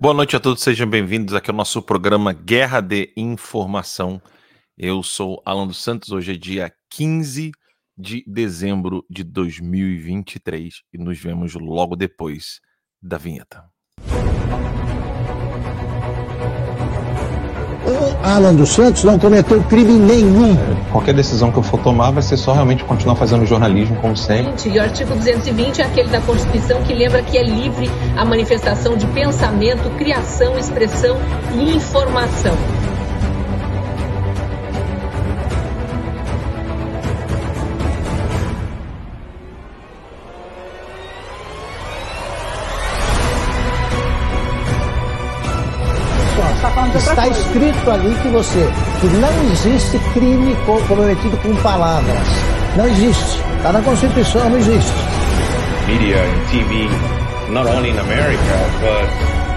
Boa noite a todos, sejam bem-vindos aqui ao nosso programa Guerra de Informação. Eu sou Alan dos Santos, hoje é dia 15 de dezembro de 2023 e nos vemos logo depois da vinheta. Alan dos Santos não cometeu crime nenhum. Qualquer decisão que eu for tomar vai ser só realmente continuar fazendo jornalismo como sempre. E o artigo 220 é aquele da Constituição que lembra que é livre a manifestação de pensamento, criação, expressão e informação. Está escrito ali que você que não existe crime cometido com palavras. Não existe. Está na Constituição, não existe. Media and TV, not only in America but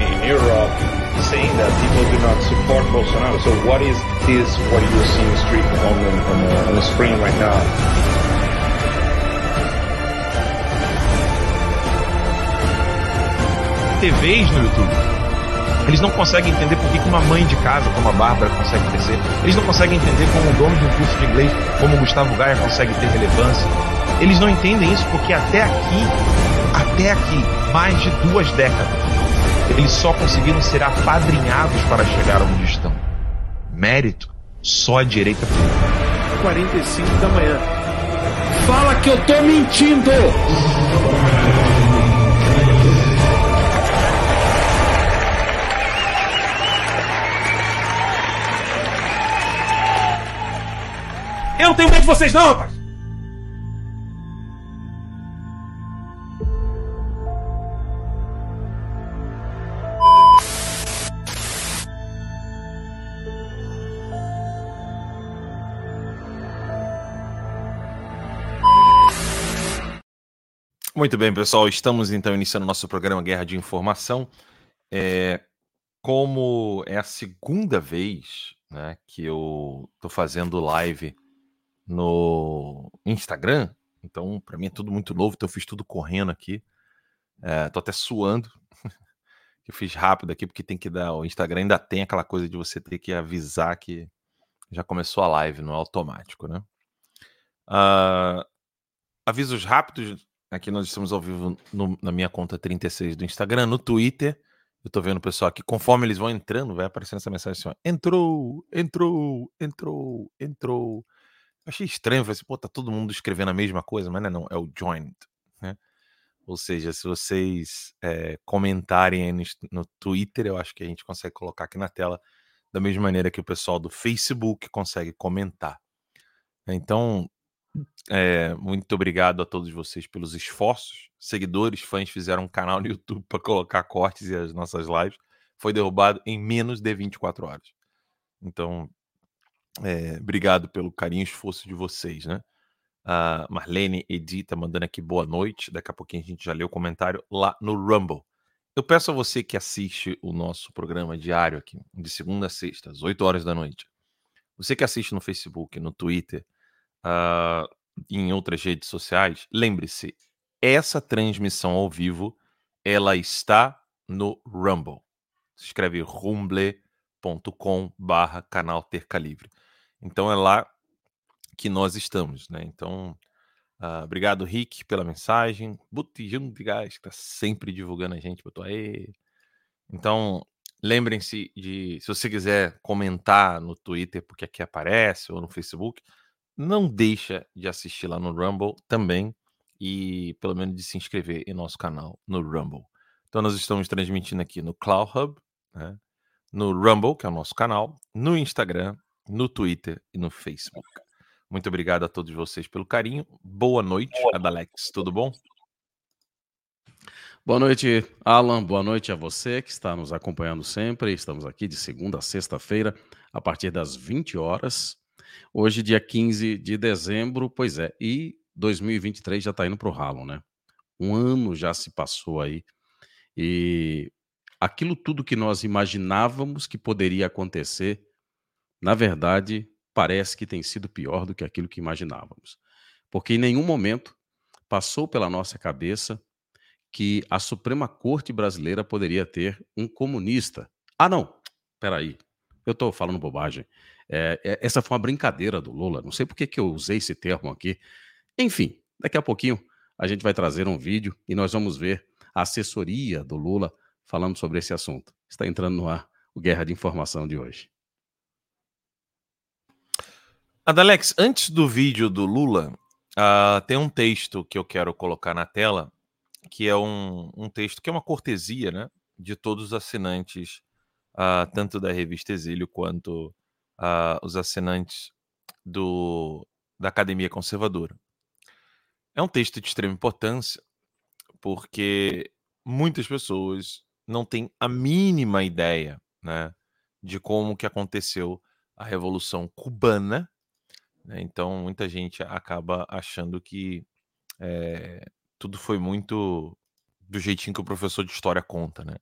in Europe, saying that people do not support Bolsonaro. So what is this? What you see in the street on the, on the, on the screen right now? TVs no YouTube. Eles não conseguem entender por que uma mãe de casa como a Bárbara consegue crescer. Eles não conseguem entender como o dono de um curso de inglês como o Gustavo Gaia consegue ter relevância. Eles não entendem isso porque até aqui, até aqui, mais de duas décadas, eles só conseguiram ser apadrinhados para chegar onde estão. Mérito só a direita tem. 45 da manhã. Fala que eu tô mentindo! Eu não tenho medo de vocês, não, rapaz! Muito bem, pessoal. Estamos então iniciando nosso programa Guerra de Informação. É, como é a segunda vez né, que eu estou fazendo live no Instagram. Então, para mim é tudo muito novo, então eu fiz tudo correndo aqui. É, tô até suando. eu fiz rápido aqui, porque tem que dar. O Instagram ainda tem aquela coisa de você ter que avisar que já começou a live, não é automático, né? Uh, avisos rápidos. Aqui nós estamos ao vivo no, na minha conta 36 do Instagram, no Twitter. Eu tô vendo o pessoal aqui, conforme eles vão entrando, vai aparecendo essa mensagem assim: ó, entrou, entrou, entrou, entrou achei estranho, falei assim, pô, tá todo mundo escrevendo a mesma coisa, mas não é não, é o joined, né? Ou seja, se vocês é, comentarem no, no Twitter, eu acho que a gente consegue colocar aqui na tela da mesma maneira que o pessoal do Facebook consegue comentar. Então, é, muito obrigado a todos vocês pelos esforços. Seguidores, fãs fizeram um canal no YouTube para colocar cortes e as nossas lives. Foi derrubado em menos de 24 horas. Então, é, obrigado pelo carinho e esforço de vocês, né? A Marlene Edita mandando aqui boa noite. Daqui a pouquinho a gente já leu o comentário lá no Rumble. Eu peço a você que assiste o nosso programa diário aqui, de segunda a sexta, às 8 horas da noite. Você que assiste no Facebook, no Twitter, uh, em outras redes sociais, lembre-se, essa transmissão ao vivo, ela está no Rumble. Se escreve rumble.com barra canal Terca Livre. Então é lá que nós estamos, né? Então, uh, obrigado, Rick, pela mensagem. Botijão de gás, que tá sempre divulgando a gente, botou aí. Então, lembrem-se de, se você quiser comentar no Twitter, porque aqui aparece, ou no Facebook, não deixa de assistir lá no Rumble também e pelo menos de se inscrever em nosso canal no Rumble. Então nós estamos transmitindo aqui no Cloud Hub, né? no Rumble, que é o nosso canal, no Instagram no Twitter e no Facebook. Muito obrigado a todos vocês pelo carinho. Boa noite, Adalex. Tudo bom? Boa noite, Alan. Boa noite a você que está nos acompanhando sempre. Estamos aqui de segunda a sexta-feira, a partir das 20 horas. Hoje, dia 15 de dezembro, pois é, e 2023 já está indo para o ralo, né? Um ano já se passou aí. E aquilo tudo que nós imaginávamos que poderia acontecer na verdade, parece que tem sido pior do que aquilo que imaginávamos. Porque em nenhum momento passou pela nossa cabeça que a Suprema Corte brasileira poderia ter um comunista. Ah, não, peraí, eu estou falando bobagem. É, é, essa foi uma brincadeira do Lula, não sei por que, que eu usei esse termo aqui. Enfim, daqui a pouquinho a gente vai trazer um vídeo e nós vamos ver a assessoria do Lula falando sobre esse assunto. Está entrando no ar o Guerra de Informação de hoje. Adalex, antes do vídeo do Lula, uh, tem um texto que eu quero colocar na tela, que é um, um texto que é uma cortesia, né, de todos os assinantes, uh, tanto da revista Exílio quanto uh, os assinantes do, da Academia Conservadora. É um texto de extrema importância, porque muitas pessoas não têm a mínima ideia, né, de como que aconteceu a Revolução Cubana, né? Então, muita gente acaba achando que é, tudo foi muito do jeitinho que o professor de história conta, né?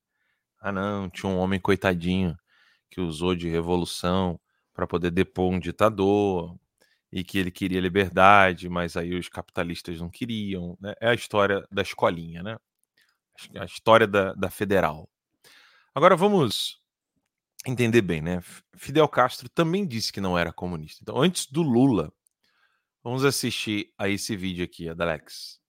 Ah, não, tinha um homem coitadinho que usou de revolução para poder depor um ditador e que ele queria liberdade, mas aí os capitalistas não queriam. Né? É a história da escolinha, né? A história da, da federal. Agora vamos entender bem, né? Fidel Castro também disse que não era comunista. Então, antes do Lula, vamos assistir a esse vídeo aqui, Adalex.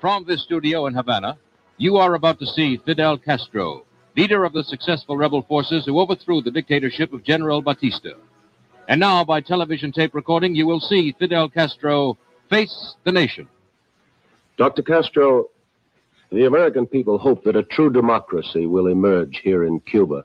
From this studio in Havana, you are about to see Fidel Castro, leader of the successful rebel forces who overthrew the dictatorship of General Batista. And now, by television tape recording, you will see Fidel Castro face the nation. Dr. Castro, the American people hope that a true democracy will emerge here in Cuba.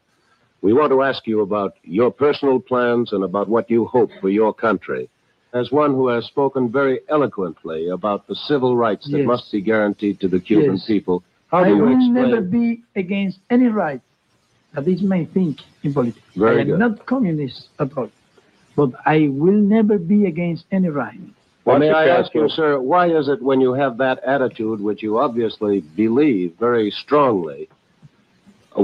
We want to ask you about your personal plans and about what you hope for your country. As one who has spoken very eloquently about the civil rights that Yes. must be guaranteed to the Cuban Yes. people, how I do you will explain? never be against any right. That is my thinking in politics. Very I am good. not communist at all. But I will never be against any right. Well, may I ask you, Castro. sir, why is it when you have that attitude, which you obviously believe very strongly,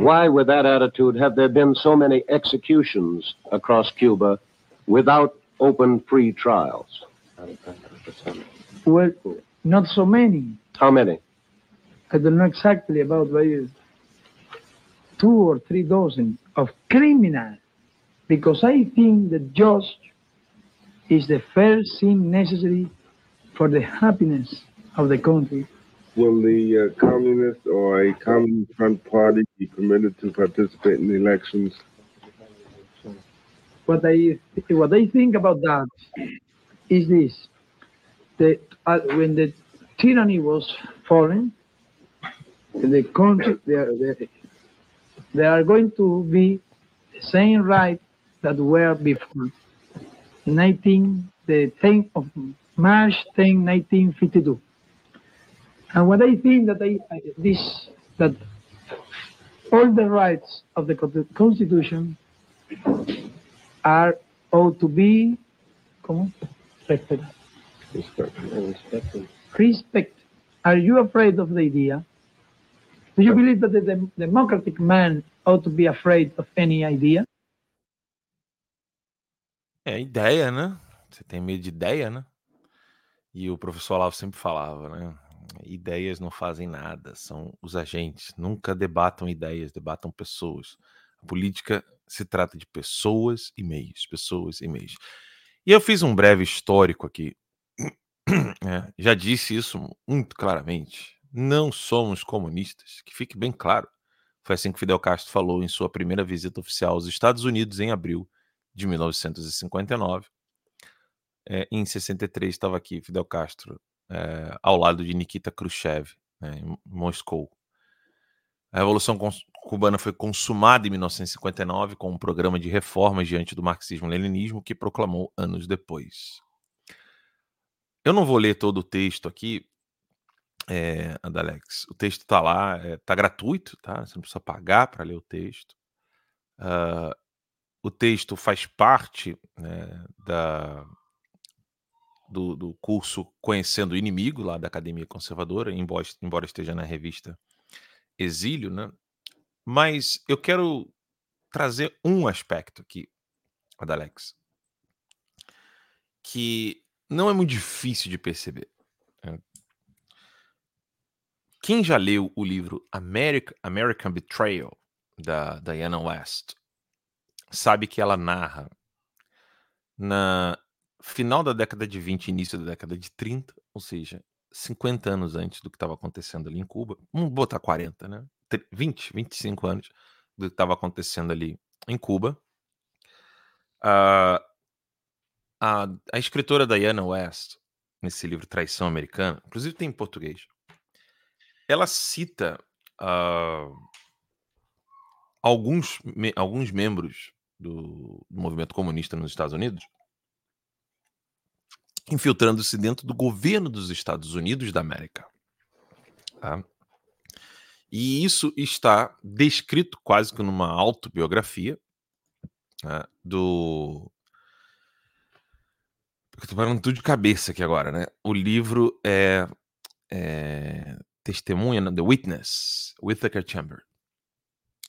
why, with that attitude, have there been so many executions across Cuba without open, free trials? Well, not so many. How many? I don't know exactly about it's two or three dozen of criminals. Because I think the judge is the first thing necessary for the happiness of the country. Will the uh, communist or a communist front party be permitted to participate in the elections? what I what I think about that is this: the uh, when the tyranny was falling, the country there there there are going to be the same right that were before 19 the 10th of March 10 1952. And what I think that I, I uh, this that all the rights of the Constitution are ought to be ¿cómo? respected. Respected. Respect. Are you afraid of the idea? Do you believe that the dem- democratic man ought to be afraid of any idea? É ideia, né? Você tem medo de ideia, né? E o professor Olavo sempre falava, né? Ideias não fazem nada, são os agentes. Nunca debatam ideias, debatam pessoas. A política se trata de pessoas e meios, pessoas e meios. E eu fiz um breve histórico aqui. É, já disse isso muito claramente. Não somos comunistas, que fique bem claro. Foi assim que Fidel Castro falou em sua primeira visita oficial aos Estados Unidos em abril de 1959. É, em 63 estava aqui Fidel Castro é, ao lado de Nikita Khrushchev, né, em Moscou. A Revolução Cubana foi consumada em 1959 com um programa de reformas diante do marxismo-leninismo que proclamou anos depois. Eu não vou ler todo o texto aqui, é, Adalex. O texto está lá, está gratuito, tá? Você não precisa pagar para ler o texto. Ah, o texto faz parte né, da, do, do curso Conhecendo o Inimigo, lá da Academia Conservadora, embora, embora esteja na revista Exílio, né? Mas eu quero trazer um aspecto aqui, Adalex, que não é muito difícil de perceber. né? quem já leu o livro America, American Betrayal, da Diana West, sabe que ela narra na final da década de 20, início da década de 30, ou seja, 50 anos antes do que estava acontecendo ali em Cuba, vamos botar 40, né? 20, 25 anos do que estava acontecendo ali em Cuba. Uh, a, a escritora Diana West, nesse livro Traição Americana, inclusive tem em português, ela cita uh, alguns, me, alguns membros do, do movimento comunista nos Estados Unidos infiltrando-se dentro do governo dos Estados Unidos da América. Tá? E isso está descrito quase que numa autobiografia né, do. Estou falando tudo de cabeça aqui agora, né? O livro é, é Testemunha, The Witness, Whittaker Chamber.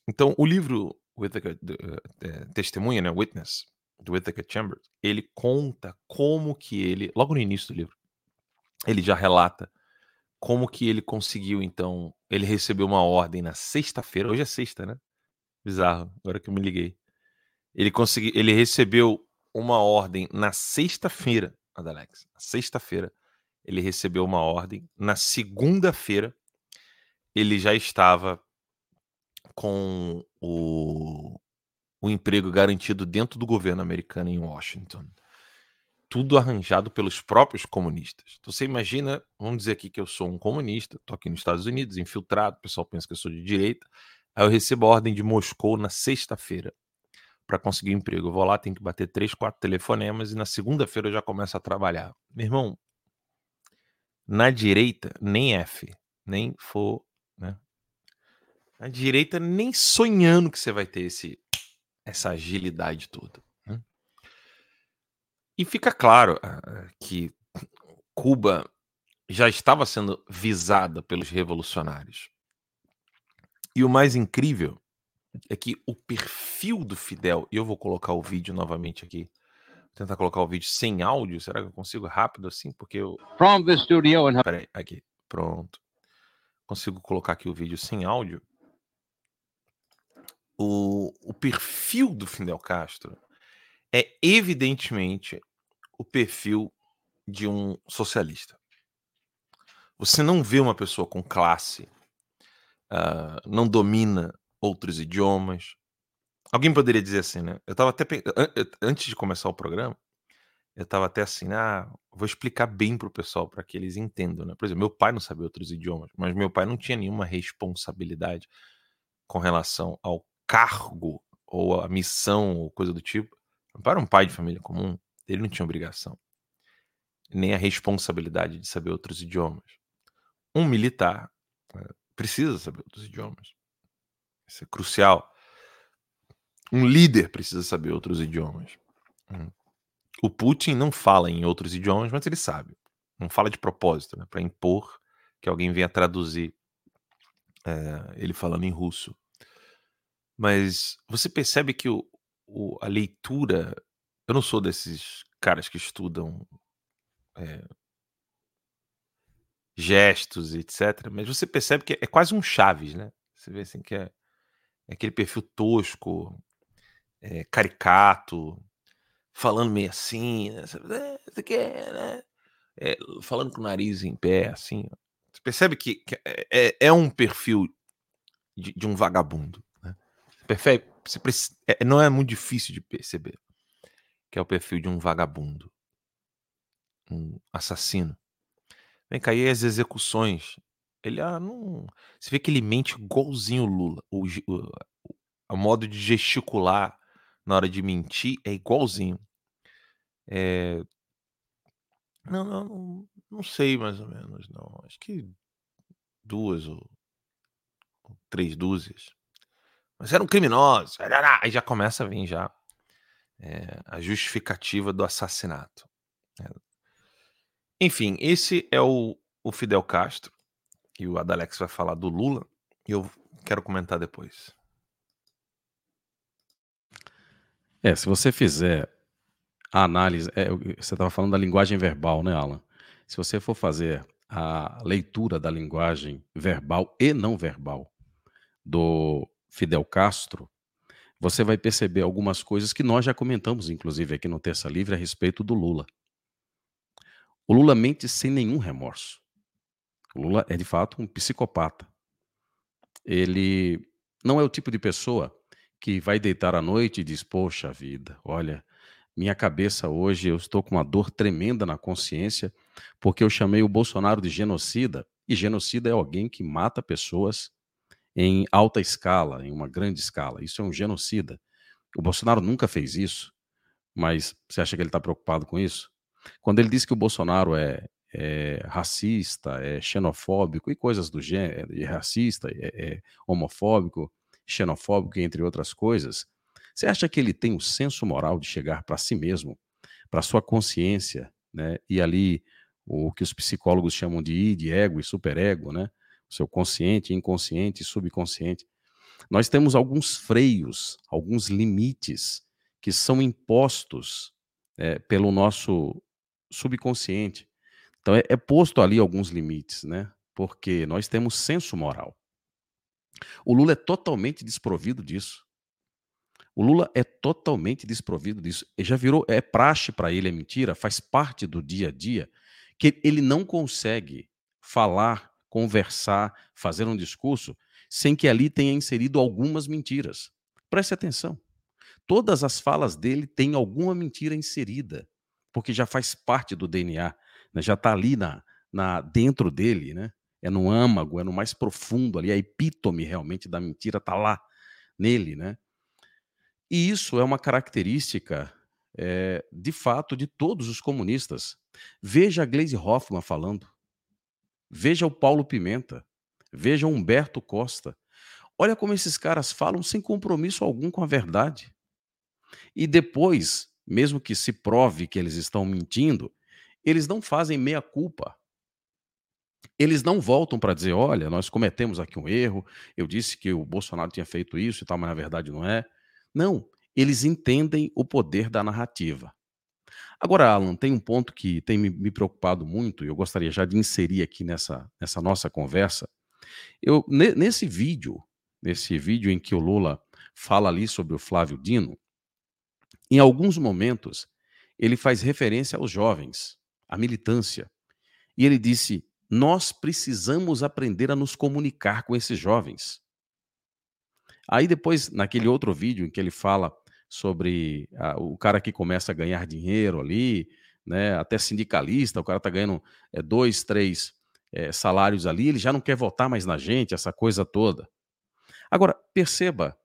Então, o livro Whittaker, uh, Testemunha, né? Witness, do Whittaker Chambers, ele conta como que ele, logo no início do livro, ele já relata como que ele conseguiu, então, ele recebeu uma ordem na sexta-feira, hoje é sexta, né? Bizarro, agora que eu me liguei. Ele conseguiu, ele recebeu uma ordem na sexta-feira, Adalex, na sexta-feira, ele recebeu uma ordem, na segunda-feira, ele já estava com o, o emprego garantido dentro do governo americano em Washington. Tudo arranjado pelos próprios comunistas. Então você imagina, vamos dizer aqui que eu sou um comunista, estou aqui nos Estados Unidos, infiltrado, o pessoal pensa que eu sou de direita. Aí eu recebo a ordem de Moscou na sexta-feira para conseguir um emprego. Eu vou lá, tenho que bater três, quatro telefonemas e na segunda-feira eu já começo a trabalhar. Meu irmão, na direita, nem F, nem for, né? Na direita, nem sonhando que você vai ter esse essa agilidade toda. Né? E fica claro uh, que Cuba já estava sendo visada pelos revolucionários. E o mais incrível é que o perfil do Fidel, e eu vou colocar o vídeo novamente aqui, vou tentar colocar o vídeo sem áudio, será que eu consigo rápido assim? Porque eu. From the studio in... Peraí, aqui, pronto. Consigo colocar aqui o vídeo sem áudio o, o perfil do Fidel Castro é evidentemente o perfil de um socialista. Você não vê uma pessoa com classe, uh, não domina outros idiomas. Alguém poderia dizer assim, né? Eu estava até antes de começar o programa, eu estava até assim, ah, vou explicar bem para o pessoal para que eles entendam, né? Por exemplo, meu pai não sabia outros idiomas, mas meu pai não tinha nenhuma responsabilidade com relação ao cargo ou a missão ou coisa do tipo. Para um pai de família comum, ele não tinha obrigação, nem a responsabilidade de saber outros idiomas. Um militar né, precisa saber outros idiomas. Isso é crucial. Um líder precisa saber outros idiomas. Hum. O Putin não fala em outros idiomas, mas ele sabe. Não fala de propósito, né, para impor que alguém venha traduzir é, ele falando em russo. Mas você percebe que o, o, a leitura. Eu não sou desses caras que estudam é, gestos, etc. Mas você percebe que é, é quase um Chaves, né? Você vê assim que é, é aquele perfil tosco, é, caricato, falando meio assim, né? Você quer, né? É, falando com o nariz em pé, assim. Você percebe que, que é, é um perfil de, de um vagabundo. Perfeito. É, não é muito difícil de perceber que é o perfil de um vagabundo, um assassino. Vem cá, e as execuções? Ele ah, não. Você vê que ele mente igualzinho Lula. O, o, o modo de gesticular na hora de mentir é igualzinho. É... Não, não, não sei mais ou menos, não. Acho que duas ou, ou três dúzias mas eram criminosos. Aí já começa a vir já é, a justificativa do assassinato. É. Enfim, esse é o, o Fidel Castro. E o Adalex vai falar do Lula. E eu quero comentar depois. É, se você fizer a análise. É, você estava falando da linguagem verbal, né, Alan? Se você for fazer a leitura da linguagem verbal e não verbal do Fidel Castro, você vai perceber algumas coisas que nós já comentamos, inclusive aqui no Terça Livre, a respeito do Lula. O Lula mente sem nenhum remorso. O Lula é de fato um psicopata. Ele não é o tipo de pessoa que vai deitar à noite e diz: Poxa vida, olha, minha cabeça hoje, eu estou com uma dor tremenda na consciência, porque eu chamei o Bolsonaro de genocida, e genocida é alguém que mata pessoas em alta escala, em uma grande escala. Isso é um genocida. O Bolsonaro nunca fez isso, mas você acha que ele está preocupado com isso? Quando ele diz que o Bolsonaro é, é racista, é xenofóbico e coisas do gênero, é racista, é, é homofóbico, xenofóbico, entre outras coisas, você acha que ele tem o senso moral de chegar para si mesmo, para sua consciência, né? E ali o que os psicólogos chamam de id, ego e superego, né? Seu consciente, inconsciente, subconsciente. Nós temos alguns freios, alguns limites que são impostos é, pelo nosso subconsciente. Então é, é posto ali alguns limites, né? Porque nós temos senso moral. O Lula é totalmente desprovido disso. O Lula é totalmente desprovido disso. Ele já virou, é praxe para ele, é mentira, faz parte do dia a dia, que ele não consegue falar, conversar, fazer um discurso sem que ali tenha inserido algumas mentiras. Preste atenção. Todas as falas dele têm alguma mentira inserida, porque já faz parte do DNA, né? já está ali na, na, dentro dele, né? É no âmago, é no mais profundo ali, a epítome realmente da mentira está lá nele, né? E isso é uma característica, é, de fato, de todos os comunistas. Veja a Gleisi Hoffmann falando. Veja o Paulo Pimenta. Veja o Humberto Costa. Olha como esses caras falam sem compromisso algum com a verdade. E depois, mesmo que se prove que eles estão mentindo, eles não fazem meia-culpa. Eles não voltam para dizer: olha, nós cometemos aqui um erro, eu disse que o Bolsonaro tinha feito isso e tal, mas na verdade não é. Não, eles entendem o poder da narrativa. Agora, Alan, tem um ponto que tem me, preocupado muito e eu gostaria já de inserir aqui nessa, nessa nossa conversa. Eu, nesse vídeo, nesse vídeo em que o Lula fala ali sobre o Flávio Dino, em alguns momentos ele faz referência aos jovens, à militância. E ele disse: Nós precisamos aprender a nos comunicar com esses jovens. Aí depois, naquele outro vídeo em que ele fala sobre a, o cara que começa a ganhar dinheiro ali, né, até sindicalista, o cara tá ganhando é, dois, três é, salários ali, ele já não quer votar mais na gente, essa coisa toda. Agora, perceba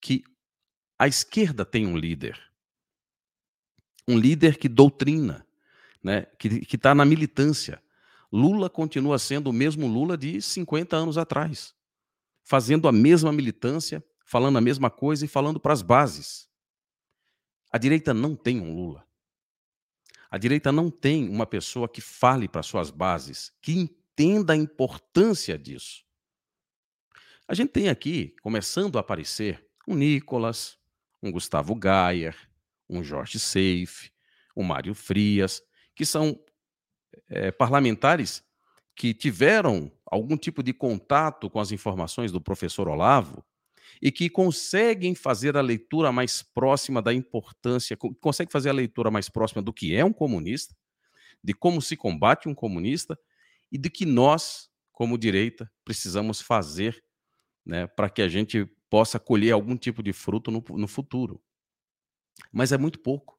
que a esquerda tem um líder. Um líder que doutrina, né, que está na militância. Lula continua sendo o mesmo Lula de 50 anos atrás fazendo a mesma militância, falando a mesma coisa e falando para as bases. A direita não tem um Lula. A direita não tem uma pessoa que fale para suas bases, que entenda a importância disso. A gente tem aqui, começando a aparecer, um Nicolas, um Gustavo Gayer, um Jorge Seife, um Mário Frias, que são é, parlamentares que tiveram algum tipo de contato com as informações do professor Olavo e que conseguem fazer a leitura mais próxima da importância, conseguem fazer a leitura mais próxima do que é um comunista, de como se combate um comunista e de que nós, como direita, precisamos fazer né, para que a gente possa colher algum tipo de fruto no, no futuro. Mas é muito pouco.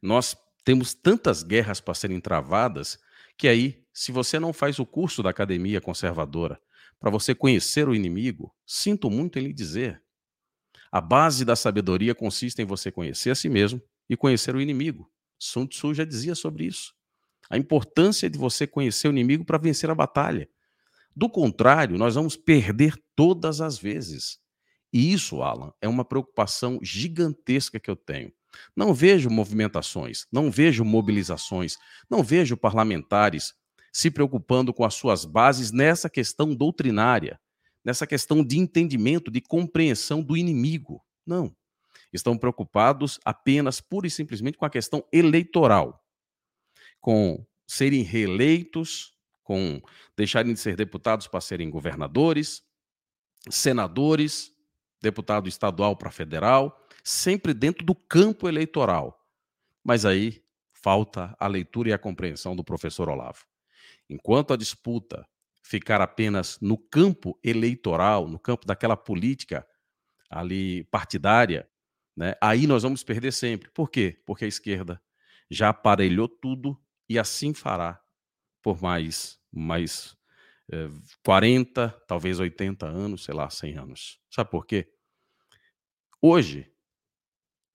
Nós temos tantas guerras para serem travadas que aí, se você não faz o curso da academia conservadora para você conhecer o inimigo, sinto muito em lhe dizer. A base da sabedoria consiste em você conhecer a si mesmo e conhecer o inimigo. Sun Tzu já dizia sobre isso. A importância de você conhecer o inimigo para vencer a batalha. Do contrário, nós vamos perder todas as vezes. E isso, Alan, é uma preocupação gigantesca que eu tenho. Não vejo movimentações, não vejo mobilizações, não vejo parlamentares se preocupando com as suas bases nessa questão doutrinária, nessa questão de entendimento, de compreensão do inimigo. Não. Estão preocupados apenas, pura e simplesmente, com a questão eleitoral, com serem reeleitos, com deixarem de ser deputados para serem governadores, senadores, deputado estadual para federal, sempre dentro do campo eleitoral. Mas aí falta a leitura e a compreensão do professor Olavo. Enquanto a disputa ficar apenas no campo eleitoral, no campo daquela política ali partidária, né, aí nós vamos perder sempre. Por quê? Porque a esquerda já aparelhou tudo e assim fará por mais, mais é, 40, talvez 80 anos, sei lá, 100 anos. Sabe por quê? Hoje,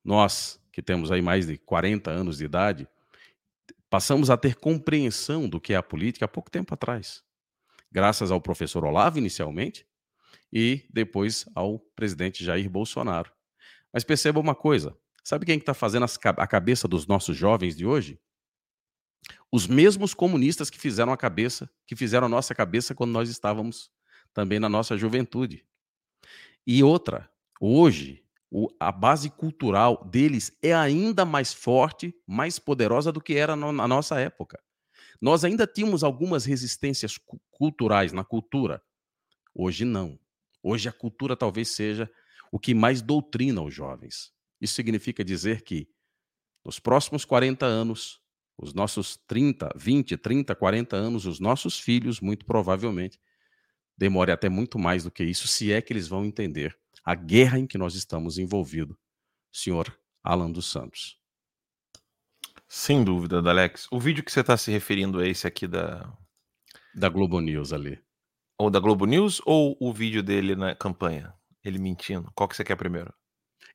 nós que temos aí mais de 40 anos de idade, passamos a ter compreensão do que é a política há pouco tempo atrás. Graças ao professor Olavo, inicialmente, e depois ao presidente Jair Bolsonaro. Mas perceba uma coisa: sabe quem está fazendo a cabeça dos nossos jovens de hoje? Os mesmos comunistas que fizeram a cabeça, que fizeram a nossa cabeça quando nós estávamos também na nossa juventude. E outra, hoje, o, a base cultural deles é ainda mais forte, mais poderosa do que era no, na nossa época. Nós ainda tínhamos algumas resistências cu culturais na cultura. Hoje não. Hoje a cultura talvez seja o que mais doutrina os jovens. Isso significa dizer que nos próximos 40 anos, os nossos 30, 20, 30, 40 anos, os nossos filhos, muito provavelmente, demore até muito mais do que isso, se é que eles vão entender a guerra em que nós estamos envolvidos, senhor Alan dos Santos. Sem dúvida, Alex. O vídeo que você está se referindo é esse aqui da. Da Globo News ali. Ou da Globo News ou o vídeo dele na campanha? Ele mentindo. Qual que você quer primeiro?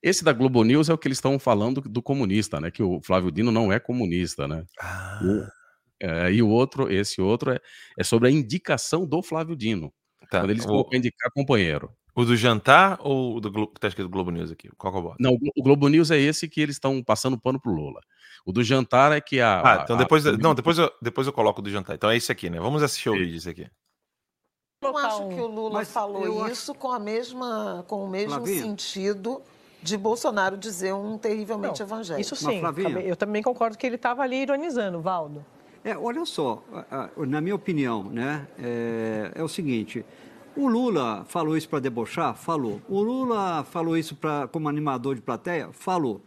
Esse da Globo News é o que eles estão falando do comunista, né? Que o Flávio Dino não é comunista, né? Ah. O, é, e o outro, esse outro é, é, sobre a indicação do Flávio Dino. Tá. Quando eles o... indicar companheiro. O do jantar ou o do Glo... que tá escrito Globo News aqui? Qual que eu boto? Não, o Globo News é esse que eles estão passando pano pro Lula. O do jantar é que a. Ah, então depois. A... Não, depois eu, depois eu coloco o do jantar. Então é esse aqui, né? Vamos assistir o vídeo, esse aqui. Eu acho que o Lula Mas falou isso acho... com, a mesma, com o mesmo Flavinha. sentido de Bolsonaro dizer um terrivelmente Não, evangélico. Isso sim, eu também concordo que ele estava ali ironizando, Valdo. É, olha só, na minha opinião, né, é, é o seguinte, o Lula falou isso para debochar? Falou. O Lula falou isso pra, como animador de plateia? Falou.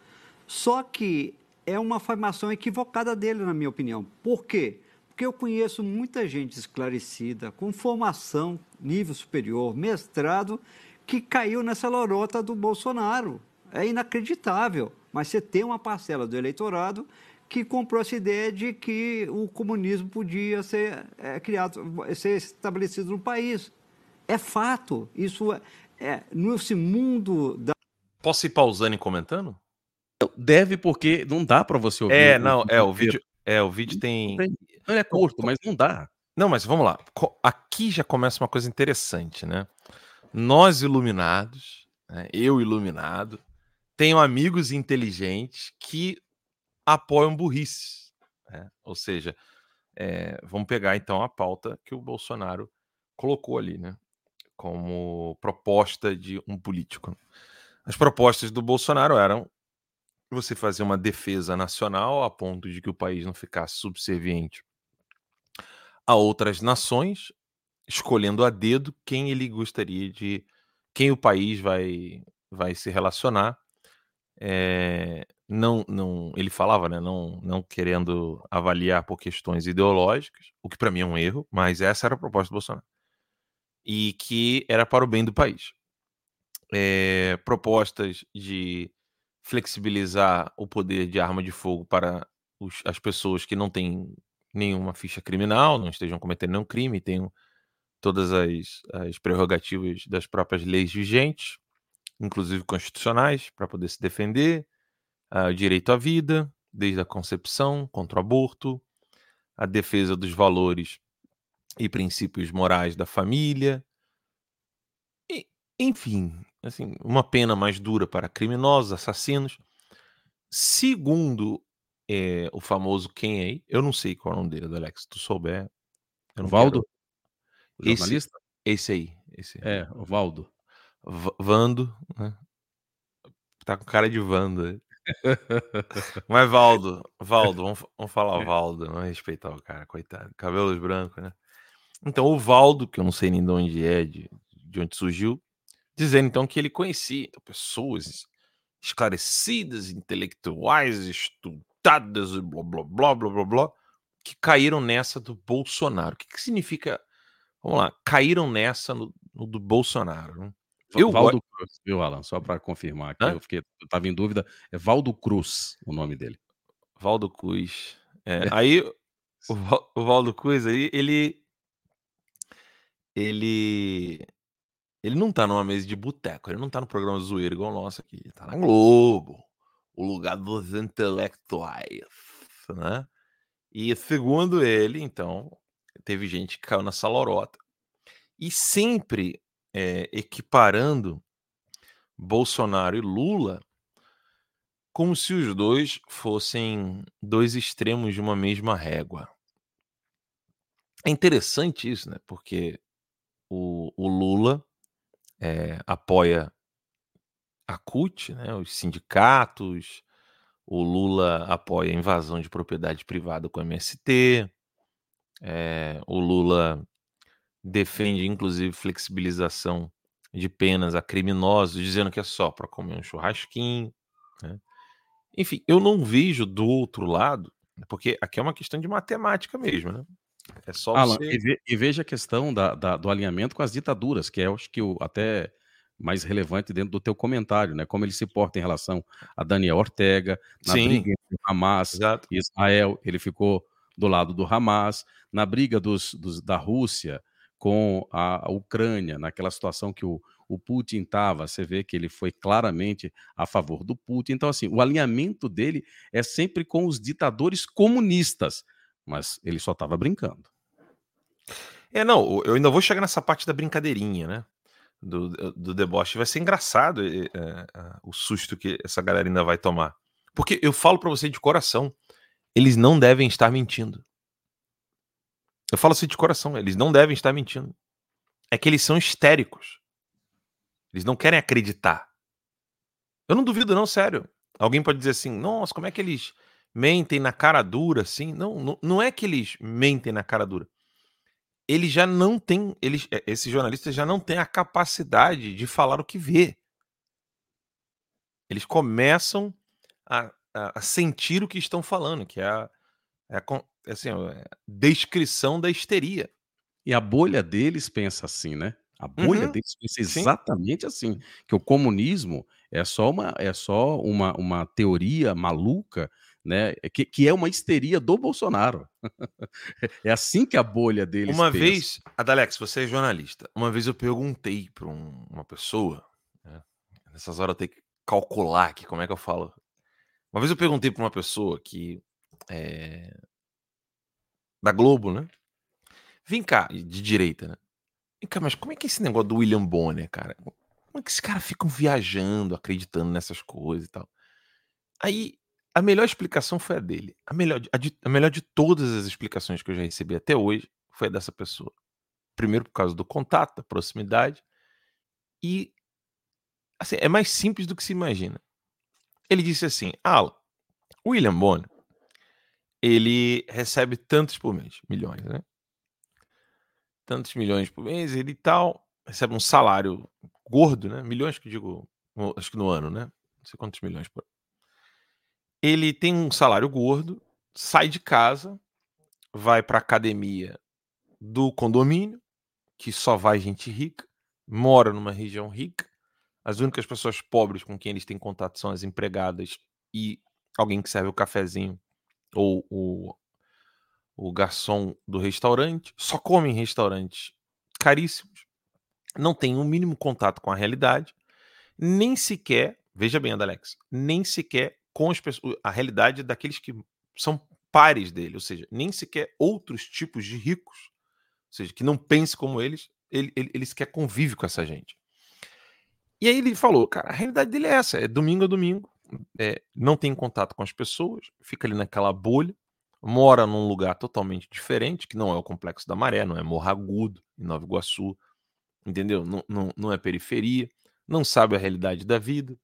Só que é uma afirmação equivocada dele, na minha opinião. Por quê? Porque eu conheço muita gente esclarecida, com formação, nível superior, mestrado, que caiu nessa lorota do Bolsonaro. É inacreditável. Mas você tem uma parcela do eleitorado que comprou essa ideia de que o comunismo podia ser é, criado, ser estabelecido no país. É fato. Isso é, é nesse mundo da. Posso ir pausando e comentando? Deve, porque não dá para você ouvir. É, não, é, o vídeo. É, o vídeo tem. Não é curto, mas não dá. Não, mas vamos lá. Aqui já começa uma coisa interessante, né? Nós iluminados, né? eu iluminado, tenho amigos inteligentes que apoiam burrice. Né? Ou seja, é, vamos pegar então a pauta que o Bolsonaro colocou ali, né? Como proposta de um político. As propostas do Bolsonaro eram você fazer uma defesa nacional a ponto de que o país não ficasse subserviente a outras nações, escolhendo a dedo quem ele gostaria de. quem o país vai, vai se relacionar. É, não, não, ele falava, né, não, não querendo avaliar por questões ideológicas, o que para mim é um erro, mas essa era a proposta do Bolsonaro. E que era para o bem do país. É, propostas de flexibilizar o poder de arma de fogo para os, as pessoas que não têm nenhuma ficha criminal, não estejam cometendo nenhum crime, tenham todas as, as prerrogativas das próprias leis vigentes, inclusive constitucionais, para poder se defender, uh, o direito à vida, desde a concepção, contra o aborto, a defesa dos valores e princípios morais da família, e, enfim, assim, uma pena mais dura para criminosos, assassinos. Segundo é, o famoso quem é aí, eu não sei qual é o nome dele, Alex, se tu souber. Eu Valdo? Quero... O jornalista? Esse, esse aí. Esse aí. É, o Valdo. V Vando, né? Tá com cara de Vando. Mas Valdo, Valdo, vamos, vamos falar Valdo, vamos respeitar o cara, coitado. Cabelos brancos, né? Então o Valdo, que eu não sei nem de onde é, de, de onde surgiu, dizendo então que ele conhecia pessoas esclarecidas, intelectuais, estudadas, blá blá blá blá blá blá, que caíram nessa do Bolsonaro. O que, que significa? Vamos lá, caíram nessa no, no do Bolsonaro. Né? Eu Valdo Cruz, viu, Alan? Só para confirmar aqui, eu fiquei, eu estava em dúvida. É Valdo Cruz o nome dele. Valdo Cruz. É, aí o, o Valdo Cruz aí, ele ele ele não tá numa mesa de boteco, ele não tá no programa zoeiro igual o nosso aqui, ele tá na Globo, o lugar dos intelectuais, né? E segundo ele, então, teve gente que caiu nessa lorota. E sempre é, equiparando Bolsonaro e Lula como se os dois fossem dois extremos de uma mesma régua. É interessante isso, né? Porque o, o Lula é, apoia a CUT, né, os sindicatos, o Lula apoia a invasão de propriedade privada com o MST, é, o Lula defende inclusive flexibilização de penas a criminosos, dizendo que é só para comer um churrasquinho. Né? Enfim, eu não vejo do outro lado, porque aqui é uma questão de matemática mesmo, né? É só Alan, você... e, ve, e, veja a questão da, da, do alinhamento com as ditaduras, que é, acho que, o, até mais relevante dentro do teu comentário, né? Como ele se porta em relação a Daniel Ortega, na Sim. briga entre Hamas Exato. e Israel, ele ficou do lado do Hamas, na briga dos, dos da Rússia com a, a Ucrânia, naquela situação que o, o Putin estava, você vê que ele foi claramente a favor do Putin. Então, assim, o alinhamento dele é sempre com os ditadores comunistas mas ele só estava brincando. É, não, eu ainda vou chegar nessa parte da brincadeirinha, né? Do, do deboche. Vai ser engraçado é, é, o susto que essa galera ainda vai tomar. Porque eu falo para você de coração, eles não devem estar mentindo. Eu falo assim de coração, eles não devem estar mentindo. É que eles são histéricos. Eles não querem acreditar. Eu não duvido, não, sério. Alguém pode dizer assim: nossa, como é que eles mentem na cara dura, assim. Não, não, não é que eles mentem na cara dura. Eles já não têm, eles, eh, esses jornalistas já não têm a capacidade de falar o que vê. Eles começam a, a, a sentir o que estão falando, que é a, é a, é assim, é a descrição da histeria. E a bolha deles pensa assim, né? A bolha uhum. deles pensa exatamente Sim. assim, que o comunismo é só uma é só uma, uma teoria maluca né? É que, que é uma histeria do Bolsonaro. é assim que a bolha dele. Uma pensa. vez, Adalex, você é jornalista. Uma vez eu perguntei para um, uma pessoa, né? nessas horas eu tenho que calcular aqui como é que eu falo. Uma vez eu perguntei para uma pessoa que é, da Globo, né? Vem cá, de direita, né? Vem cá, mas como é que é esse negócio do William Bonner, cara? Como é que esses caras ficam viajando, acreditando nessas coisas e tal? Aí a melhor explicação foi a dele. A melhor, a, de, a melhor de todas as explicações que eu já recebi até hoje foi a dessa pessoa. Primeiro, por causa do contato, da proximidade. E assim, é mais simples do que se imagina. Ele disse assim: Alan, William Bonner, ele recebe tantos por mês, milhões, né? Tantos milhões por mês, ele tal, recebe um salário gordo, né? Milhões que digo, acho que no ano, né? Não sei quantos milhões por ele tem um salário gordo, sai de casa, vai para academia do condomínio, que só vai gente rica, mora numa região rica. As únicas pessoas pobres com quem eles têm contato são as empregadas e alguém que serve o cafezinho ou o, o garçom do restaurante. Só come em restaurantes caríssimos. Não tem o um mínimo contato com a realidade. Nem sequer, veja bem, Alex, nem sequer com as pessoas, a realidade daqueles que são pares dele, ou seja, nem sequer outros tipos de ricos, ou seja, que não pense como eles, ele, ele, ele sequer convive com essa gente. E aí ele falou, cara, a realidade dele é essa, é domingo a domingo, é, não tem contato com as pessoas, fica ali naquela bolha, mora num lugar totalmente diferente, que não é o Complexo da Maré, não é Morro Agudo, em Nova Iguaçu, entendeu? Não, não, não é periferia, não sabe a realidade da vida,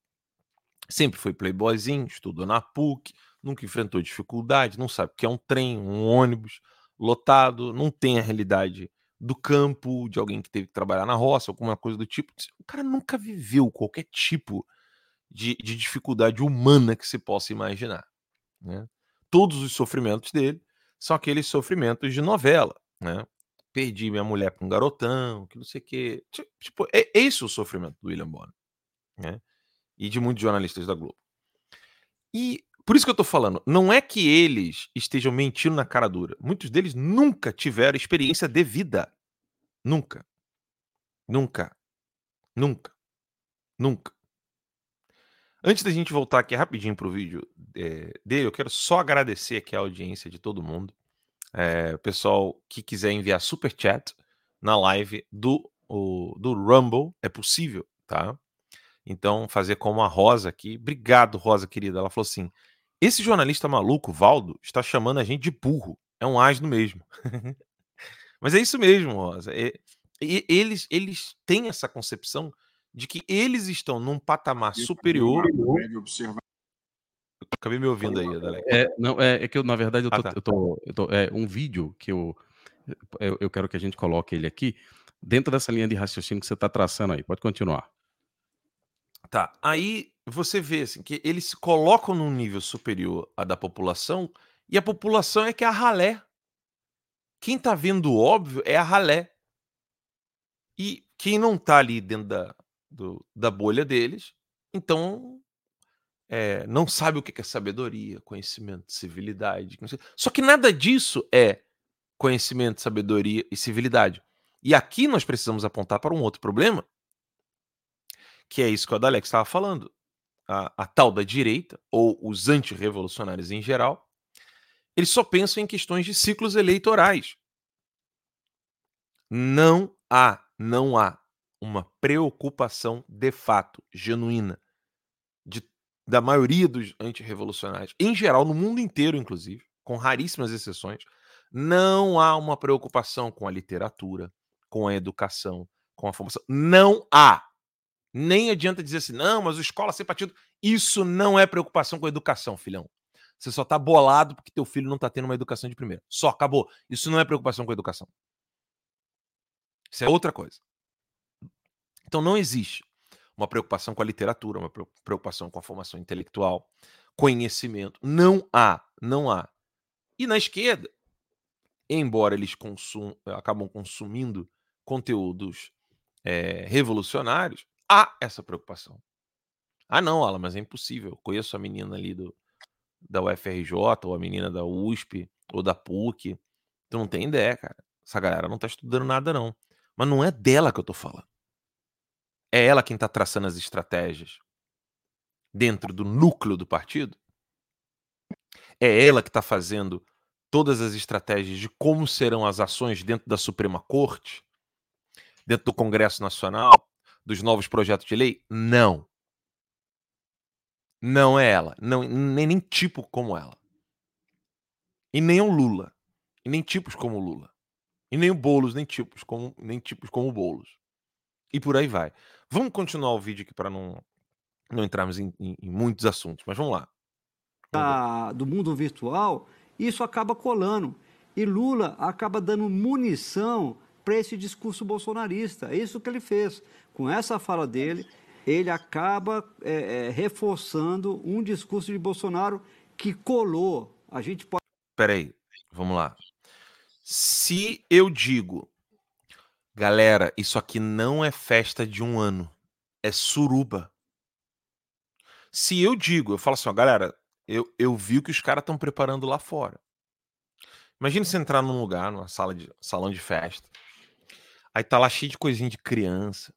Sempre foi playboyzinho, estudou na PUC, nunca enfrentou dificuldade, não sabe o que é um trem, um ônibus lotado, não tem a realidade do campo, de alguém que teve que trabalhar na roça, alguma coisa do tipo. O cara nunca viveu qualquer tipo de, de dificuldade humana que se possa imaginar. Né? Todos os sofrimentos dele são aqueles sofrimentos de novela, né? Perdi minha mulher com um garotão, que não sei o quê. Tipo, é esse o sofrimento do William Bonner, né? E de muitos jornalistas da Globo. E por isso que eu tô falando, não é que eles estejam mentindo na cara dura. Muitos deles nunca tiveram experiência de vida. Nunca. Nunca. Nunca. Nunca. Antes da gente voltar aqui rapidinho pro vídeo é, dele, eu quero só agradecer aqui a audiência de todo mundo. É, pessoal que quiser enviar super chat na live do, o, do Rumble é possível, tá? Então, fazer como a Rosa aqui. Obrigado, Rosa querida. Ela falou assim: esse jornalista maluco, Valdo, está chamando a gente de burro. É um asno mesmo. Mas é isso mesmo, Rosa. É, e, eles, eles têm essa concepção de que eles estão num patamar superior. Acabei me ouvindo aí, Adalec. É, não, é, é, que eu, na verdade, eu tô, ah, tá. eu tô, eu tô, é um vídeo que eu, eu, eu quero que a gente coloque ele aqui dentro dessa linha de raciocínio que você está traçando aí. Pode continuar. Tá. Aí você vê assim, que eles se colocam num nível superior à da população e a população é que é a ralé. Quem tá vendo o óbvio é a ralé. E quem não tá ali dentro da, do, da bolha deles, então é, não sabe o que é sabedoria, conhecimento, civilidade. Só que nada disso é conhecimento, sabedoria e civilidade. E aqui nós precisamos apontar para um outro problema, que é isso que o Adalex estava falando. A, a, tal da direita, ou os antirrevolucionários em geral, eles só pensam em questões de ciclos eleitorais. Não há, não há uma preocupação de fato, genuína, de, da maioria dos antirrevolucionários, em geral, no mundo inteiro, inclusive, com raríssimas exceções, não há uma preocupação com a literatura, com a educação, com a formação. Não há. Nem adianta dizer assim, não, mas o escola sem partido. Isso não é preocupação com a educação, filhão. Você só tá bolado porque teu filho não tá tendo uma educação de primeira. Só, acabou. Isso não é preocupação com a educação. Isso é outra coisa. Então não existe uma preocupação com a literatura, uma preocupação com a formação intelectual, conhecimento. Não há, não há. E na esquerda, embora eles consum, acabam consumindo conteúdos é, revolucionários, há essa preocupação. Ah, não, Alan, mas é impossível. Conheço a menina ali do, da UFRJ, ou a menina da USP, ou da PUC. Tu não tem ideia, cara. Essa galera não tá estudando nada, não. Mas não é dela que eu tô falando. É ela quem está traçando as estratégias dentro do núcleo do partido? É ela que está fazendo todas as estratégias de como serão as ações dentro da Suprema Corte, dentro do Congresso Nacional, dos novos projetos de lei? Não. Não é ela. Não, nem, nem tipo como ela. E nem o Lula. E nem tipos como o Lula. E nem o Boulos, nem tipos como, nem tipos como o Boulos. E por aí vai. Vamos continuar o vídeo aqui para não, não entrarmos em, em, em, muitos assuntos, mas vamos lá. Da, do mundo virtual, isso acaba colando. E Lula acaba dando munição para esse discurso bolsonarista. É isso que ele fez. Com essa fala dele, ele acaba é, é, reforçando um discurso de Bolsonaro que colou. A gente pode. Peraí, vamos lá. Se eu digo Galera, isso aqui não é festa de um ano. É suruba. Se eu digo, eu falo assim, ó, galera, eu, eu vi o que os caras estão preparando lá fora. Imagina você entrar num lugar, numa sala de salão de festa. Aí tá lá cheio de coisinha de criança.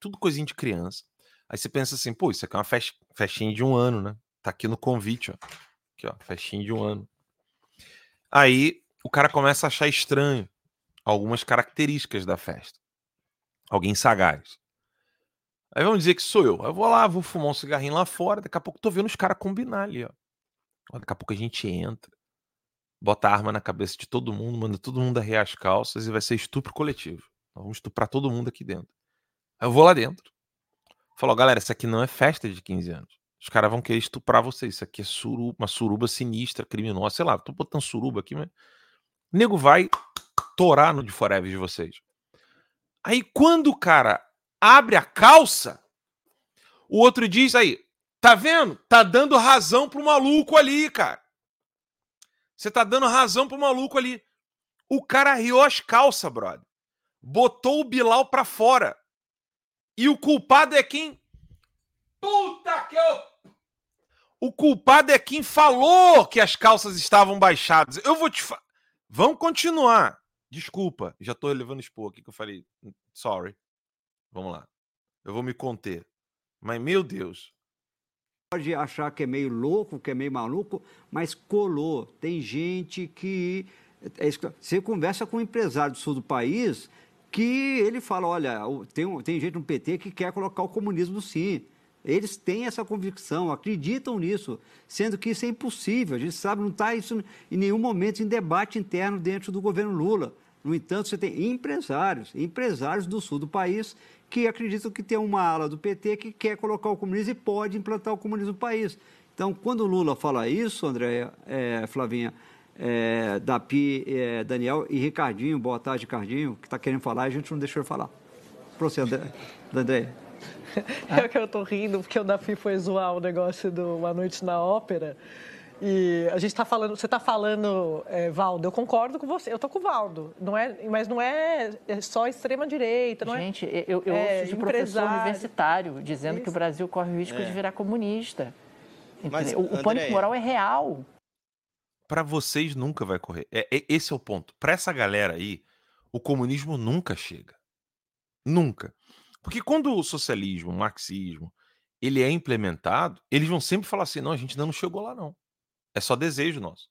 Tudo coisinha de criança. Aí você pensa assim, pô, isso aqui é uma fest, festinha de um ano, né? Tá aqui no convite, ó. Aqui, ó, festinha de um ano. Aí o cara começa a achar estranho algumas características da festa. Alguém sagaz. Aí vamos dizer que sou eu. Eu vou lá, vou fumar um cigarrinho lá fora. Daqui a pouco tô vendo os caras combinar ali, ó. Daqui a pouco a gente entra, bota a arma na cabeça de todo mundo, manda todo mundo arrear as calças e vai ser estupro coletivo. Vamos estuprar todo mundo aqui dentro. Aí eu vou lá dentro. Falo, galera, isso aqui não é festa de 15 anos. Os caras vão querer estuprar vocês. Isso aqui é suruba, uma suruba sinistra, criminosa. Sei lá, tô botando suruba aqui, mas. Nego vai, torar no de Forever de vocês. Aí quando o cara abre a calça, o outro diz aí, tá vendo? Tá dando razão pro maluco ali, cara. Você tá dando razão pro maluco ali. O cara riu as calças, brother. Botou o Bilal pra fora. E o culpado é quem? Puta que eu. O culpado é quem falou que as calças estavam baixadas. Eu vou te falar. Vamos continuar. Desculpa, já tô levando expor aqui que eu falei. Sorry. Vamos lá. Eu vou me conter. Mas, meu Deus. Pode achar que é meio louco, que é meio maluco, mas colou. Tem gente que. É você conversa com um empresário do sul do país que ele fala: olha, tem, tem gente no PT que quer colocar o comunismo sim. Eles têm essa convicção, acreditam nisso, sendo que isso é impossível. A gente sabe, não está isso em nenhum momento em debate interno dentro do governo Lula. No entanto, você tem empresários, empresários do sul do país que acreditam que tem uma ala do PT que quer colocar o comunismo e pode implantar o comunismo no país. Então, quando o Lula fala isso, André, é, Flavinha, é, Dapi, é, Daniel e Ricardinho, boa tarde, Ricardinho, que está querendo falar, a gente não deixou ele falar. Para você, André. André. É que eu estou rindo, porque o Dapi foi zoar o negócio do Uma Noite na Ópera. E a gente está falando, você está falando, é, Valdo, eu concordo com você, eu estou com o Valdo, não é, mas não é, é só extrema-direita, não gente, é? eu, eu é, ouço de professor universitário dizendo Isso. que o Brasil corre o risco é. de virar comunista. Mas, o, o pânico moral é real. Para vocês nunca vai correr. É, é esse é o ponto. Para essa galera aí, o comunismo nunca chega. Nunca. Porque quando o socialismo, o marxismo, ele é implementado, eles vão sempre falar assim: não, a gente ainda não chegou lá, não. É só desejo nosso.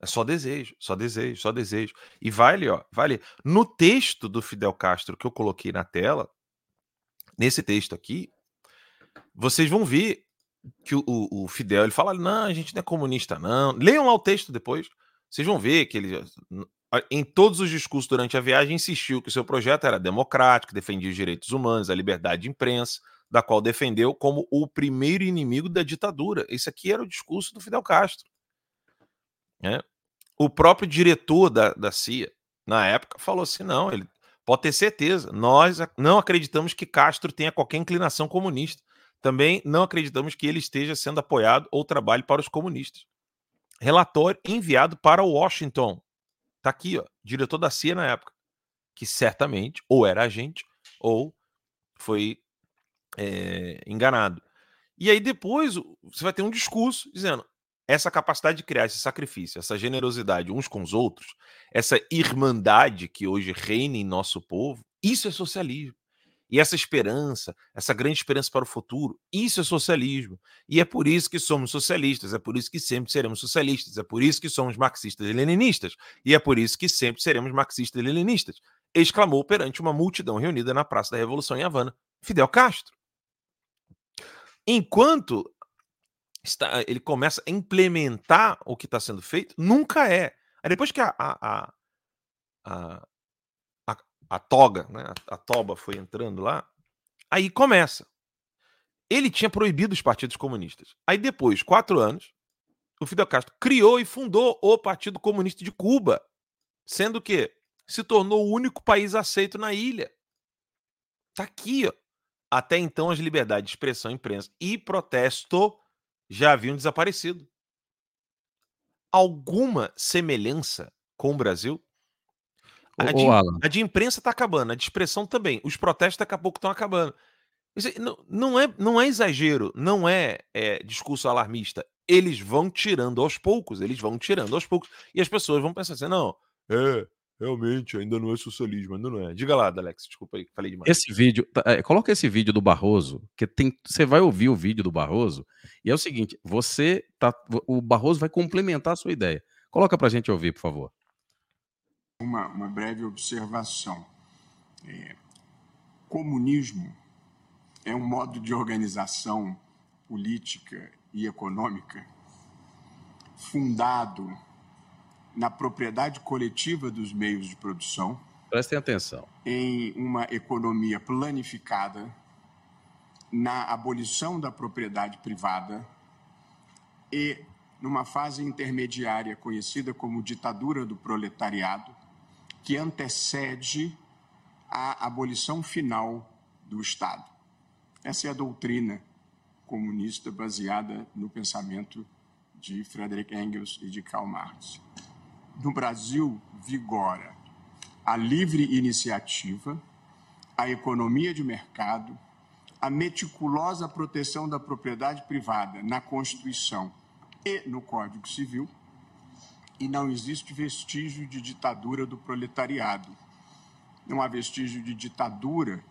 É só desejo, só desejo, só desejo. E vai ali, ó, vai ali. No texto do Fidel Castro que eu coloquei na tela, nesse texto aqui, vocês vão ver que o, o, Fidel ele fala: não, a gente não é comunista, não. Leiam lá o texto depois. Vocês vão ver que ele, em todos os discursos durante a viagem, insistiu que o seu projeto era democrático, defendia os direitos humanos, a liberdade de imprensa, da qual defendeu como o primeiro inimigo da ditadura. Esse aqui era o discurso do Fidel Castro. Né? O próprio diretor da, da CIA, na época, falou assim: não, ele pode ter certeza, nós não acreditamos que Castro tenha qualquer inclinação comunista. Também não acreditamos que ele esteja sendo apoiado ou trabalhe para os comunistas. Relatório enviado para Washington. Tá aqui, ó, diretor da CIA na época, que certamente ou era agente ou foi é, enganado. E aí depois você vai ter um discurso dizendo essa capacidade de criar esse sacrifício, essa generosidade uns com os outros, essa irmandade que hoje reina em nosso povo, isso é socialismo. E essa esperança, essa grande esperança para o futuro, isso é socialismo. E é por isso que somos socialistas, é por isso que sempre seremos socialistas, é por isso que somos marxistas e leninistas, e é por isso que sempre seremos marxistas e leninistas, exclamou perante uma multidão reunida na Praça da Revolução em Havana, Fidel Castro. Enquanto está, ele começa a implementar o que está sendo feito, nunca é. Aí depois que a, a, a, a, a toga, né, a, toba foi entrando lá, aí começa. Ele tinha proibido os partidos comunistas. Aí depois, quatro anos, o Fidel Castro criou e fundou o Partido Comunista de Cuba, sendo que se tornou o único país aceito na ilha. Tá aqui, ó. Até então, as liberdades de expressão, imprensa e protesto já haviam desaparecido. Alguma semelhança com o Brasil? A, de, a de, imprensa está acabando, a de expressão também. Os protestos daqui a pouco estão acabando. Não, não, é, não é exagero, não é, é, discurso alarmista. Eles vão tirando aos poucos, eles vão tirando aos poucos. E as pessoas vão pensar assim: não, é, Realmente, ainda não é socialismo, ainda não é. Diga lá, Alex, desculpa aí, falei demais. Esse vídeo, é, coloca esse vídeo do Barroso, que tem, você vai ouvir o vídeo do Barroso, e é o seguinte, você tá, o Barroso vai complementar a sua ideia. Coloca pra gente ouvir, por favor. Uma, uma breve observação. É, comunismo é um modo de organização política e econômica fundado na propriedade coletiva dos meios de produção. Prestem atenção. Em uma economia planificada, na abolição da propriedade privada e numa fase intermediária conhecida como ditadura do proletariado, que antecede a abolição final do Estado. Essa é a doutrina comunista baseada no pensamento de Frederick Engels e de Karl Marx. No Brasil, vigora a livre iniciativa, a economia de mercado, a meticulosa proteção da propriedade privada na Constituição e no Código Civil, e não existe vestígio de ditadura do proletariado. Não há vestígio de ditadura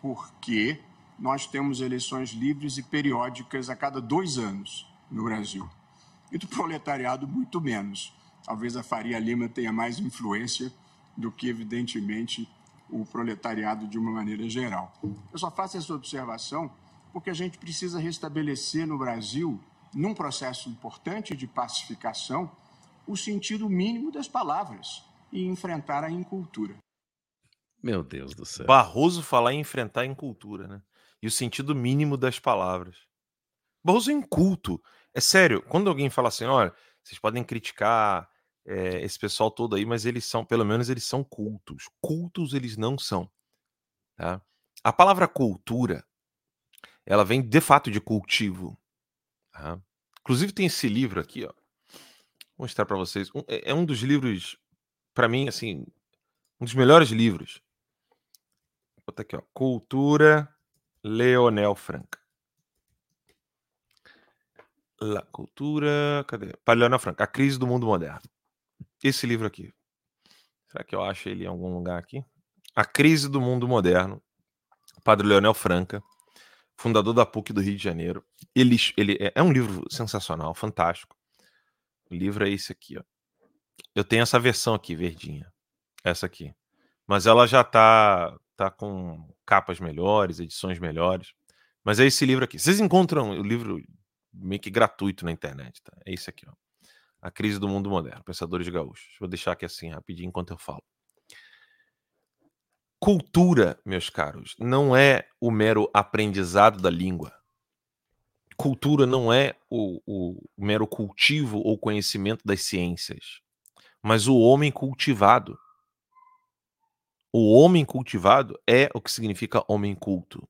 porque nós temos eleições livres e periódicas a cada dois anos no Brasil. E do proletariado, muito menos. Talvez a Faria Lima tenha mais influência do que, evidentemente, o proletariado de uma maneira geral. Eu só faço essa observação porque a gente precisa restabelecer no Brasil, num processo importante de pacificação, o sentido mínimo das palavras e enfrentar a incultura. Meu Deus do céu. Barroso falar em enfrentar a incultura, né? E o sentido mínimo das palavras. Barroso é inculto. É sério, quando alguém fala assim, olha, vocês podem criticar é, esse pessoal todo aí, mas eles são, pelo menos eles são cultos. Cultos eles não são. Tá? A palavra cultura, ela vem de fato de cultivo. Tá? Inclusive tem esse livro aqui, ó. Vou mostrar para vocês. É, é um dos livros, para mim, assim, um dos melhores livros. Vou botar aqui, ó. Cultura Leonel Franca. La Cultura. Cadê? Para Leonel Franca. A Crise do Mundo Moderno. Esse livro aqui. Será que eu acho ele em algum lugar aqui? A Crise do Mundo Moderno. Padre Leonel Franca, fundador da PUC do Rio de Janeiro. Ele, ele é, é um livro sensacional, fantástico. O livro é esse aqui, ó. Eu tenho essa versão aqui, verdinha. Essa aqui. Mas ela já tá, tá com capas melhores, edições melhores. Mas é esse livro aqui. Vocês encontram o livro meio que gratuito na internet, tá? É esse aqui, ó. A Crise do Mundo Moderno, Pensadores Gaúchos. Vou deixar aqui assim rapidinho enquanto eu falo. Cultura, meus caros, não é o mero aprendizado da língua. Cultura não é o, o mero cultivo ou conhecimento das ciências, mas o homem cultivado. O homem cultivado é o que significa homem culto.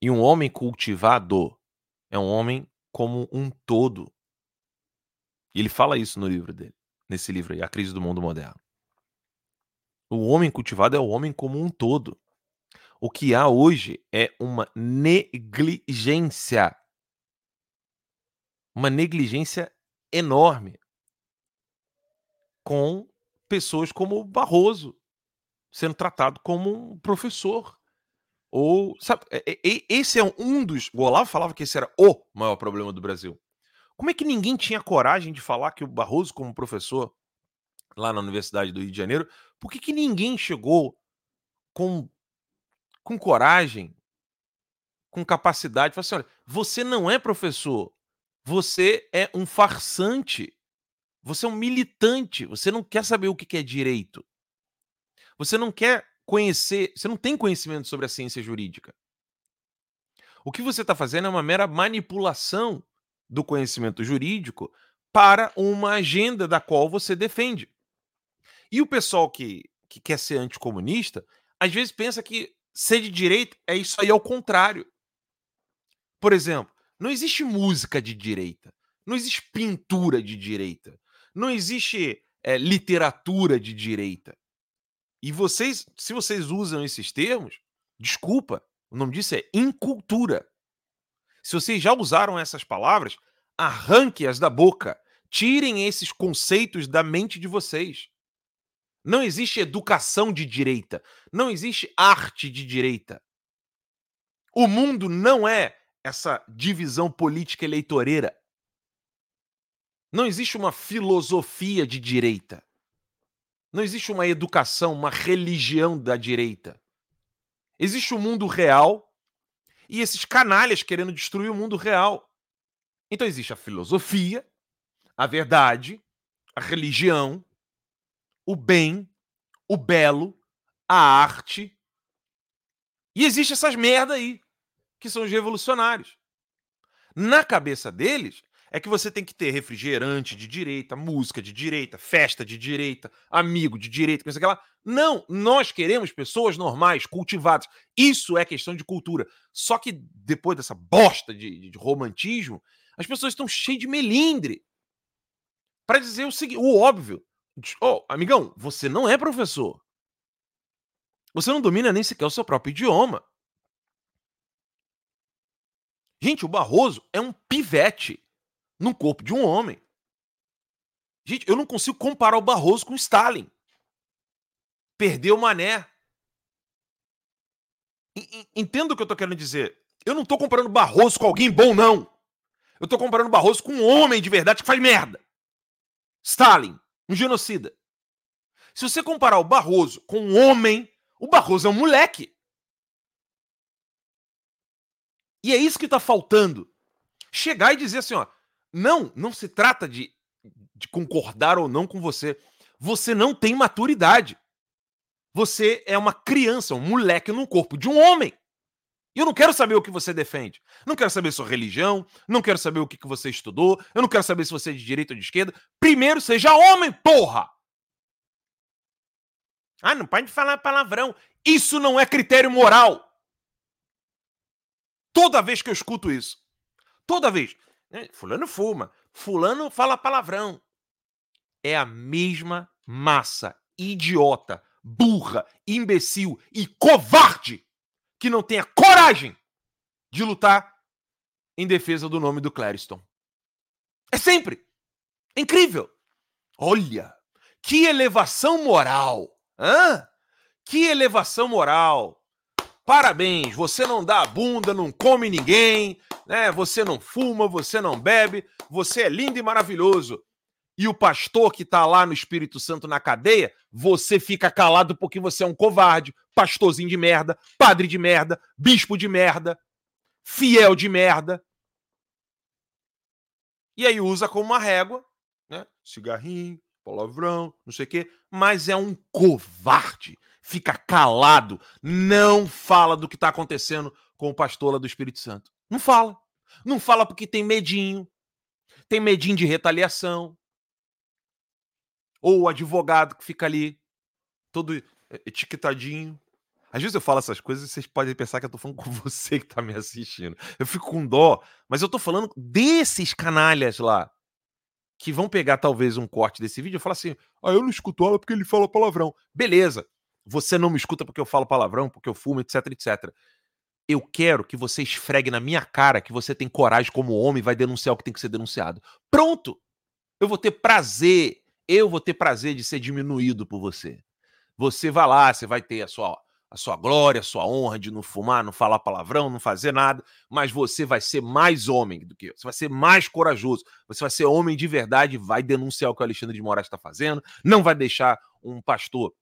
E um homem cultivado é um homem como um todo. E ele fala isso no livro dele, nesse livro aí, A Crise do Mundo Moderno. O homem cultivado é o homem como um todo. O que há hoje é uma negligência. Uma negligência enorme com pessoas como Barroso sendo tratado como um professor. Ou, sabe, esse é um dos. O Olavo falava que esse era o maior problema do Brasil. Como é que ninguém tinha coragem de falar que o Barroso, como professor lá na Universidade do Rio de Janeiro, por que, que ninguém chegou com, com coragem, com capacidade, falou assim: olha, você não é professor, você é um farsante, você é um militante, você não quer saber o que é direito, você não quer conhecer, você não tem conhecimento sobre a ciência jurídica. O que você está fazendo é uma mera manipulação do conhecimento jurídico para uma agenda da qual você defende. E o pessoal que, que quer ser anticomunista, às vezes pensa que ser de direita é isso aí ao contrário. Por exemplo, não existe música de direita, não existe pintura de direita, não existe é, literatura de direita. E vocês, se vocês usam esses termos, desculpa, o nome disso é incultura. Se vocês já usaram essas palavras, arranque-as da boca. Tirem esses conceitos da mente de vocês. Não existe educação de direita. Não existe arte de direita. O mundo não é essa divisão política eleitoreira. Não existe uma filosofia de direita. Não existe uma educação, uma religião da direita. Existe o um mundo real e esses canalhas querendo destruir o mundo real. Então existe a filosofia, a verdade, a religião, o bem, o belo, a arte. E existe essas merda aí, que são os revolucionários. Na cabeça deles, é que você tem que ter refrigerante de direita, música de direita, festa de direita, amigo de direita, o que lá. Não, nós queremos pessoas normais, cultivadas. Isso é questão de cultura. Só que depois dessa bosta de, de romantismo, as pessoas estão cheias de melindre. Para dizer o seguinte, o óbvio. Oh, amigão, você não é professor. Você não domina nem sequer o seu próprio idioma. Gente, o Barroso é um pivete no corpo de um homem. Gente, eu não consigo comparar o Barroso com o Stalin. Perdeu o mané. Entendo o que eu tô querendo dizer. Eu não tô comparando Barroso com alguém bom, não. Eu tô comparando Barroso com um homem de verdade que faz merda. Stalin, um genocida. Se você comparar o Barroso com um homem, o Barroso é um moleque. E é isso que tá faltando. Chegar e dizer assim, ó, não, não se trata de, de concordar ou não com você. Você não tem maturidade. Você é uma criança, um moleque num corpo de um homem. E eu não quero saber o que você defende. Não quero saber sua religião, não quero saber o que, que você estudou, eu não quero saber se você é de direita ou de esquerda. Primeiro seja homem, porra! Ah, não pode falar palavrão. Isso não é critério moral. Toda vez que eu escuto isso, toda vez. Né? Fulano fuma, fulano fala palavrão. É a mesma massa idiota, burra, imbecil e covarde que não tem a coragem de lutar em defesa do nome do Clariston. É sempre. É incrível. Olha, que elevação moral. Hã? Que elevação moral. Parabéns, você não dá a bunda, não come ninguém, né? Você não fuma, você não bebe, você é lindo e maravilhoso. E o pastor que tá lá no Espírito Santo na cadeia, você fica calado porque você é um covarde, pastorzinho de merda, padre de merda, bispo de merda, fiel de merda. E aí usa como uma régua, né? Cigarrinho, palavrão, não sei o quê, mas é um covarde fica calado, não fala do que está acontecendo com o pastor lá do Espírito Santo. Não fala. Não fala porque tem medinho. Tem medinho de retaliação. Ou o advogado que fica ali, todo etiquetadinho. Às vezes eu falo essas coisas e vocês podem pensar que eu tô falando com você que tá me assistindo. Eu fico com dó, mas eu tô falando desses canalhas lá que vão pegar talvez um corte desse vídeo e falar assim: "Ah, eu não escuto ela porque ele fala palavrão". Beleza. Você não me escuta porque eu falo palavrão, porque eu fumo, etc, etc. Eu quero que você esfregue na minha cara que você tem coragem como homem vai denunciar o que tem que ser denunciado. Pronto! Eu vou ter prazer, eu vou ter prazer de ser diminuído por você. Você vai lá, você vai ter a sua, a sua glória, a sua honra de não fumar, não falar palavrão, não fazer nada, mas você vai ser mais homem do que eu. Você vai ser mais corajoso. Você vai ser homem de verdade, vai denunciar o que o Alexandre de Moraes está fazendo, não vai deixar um pastor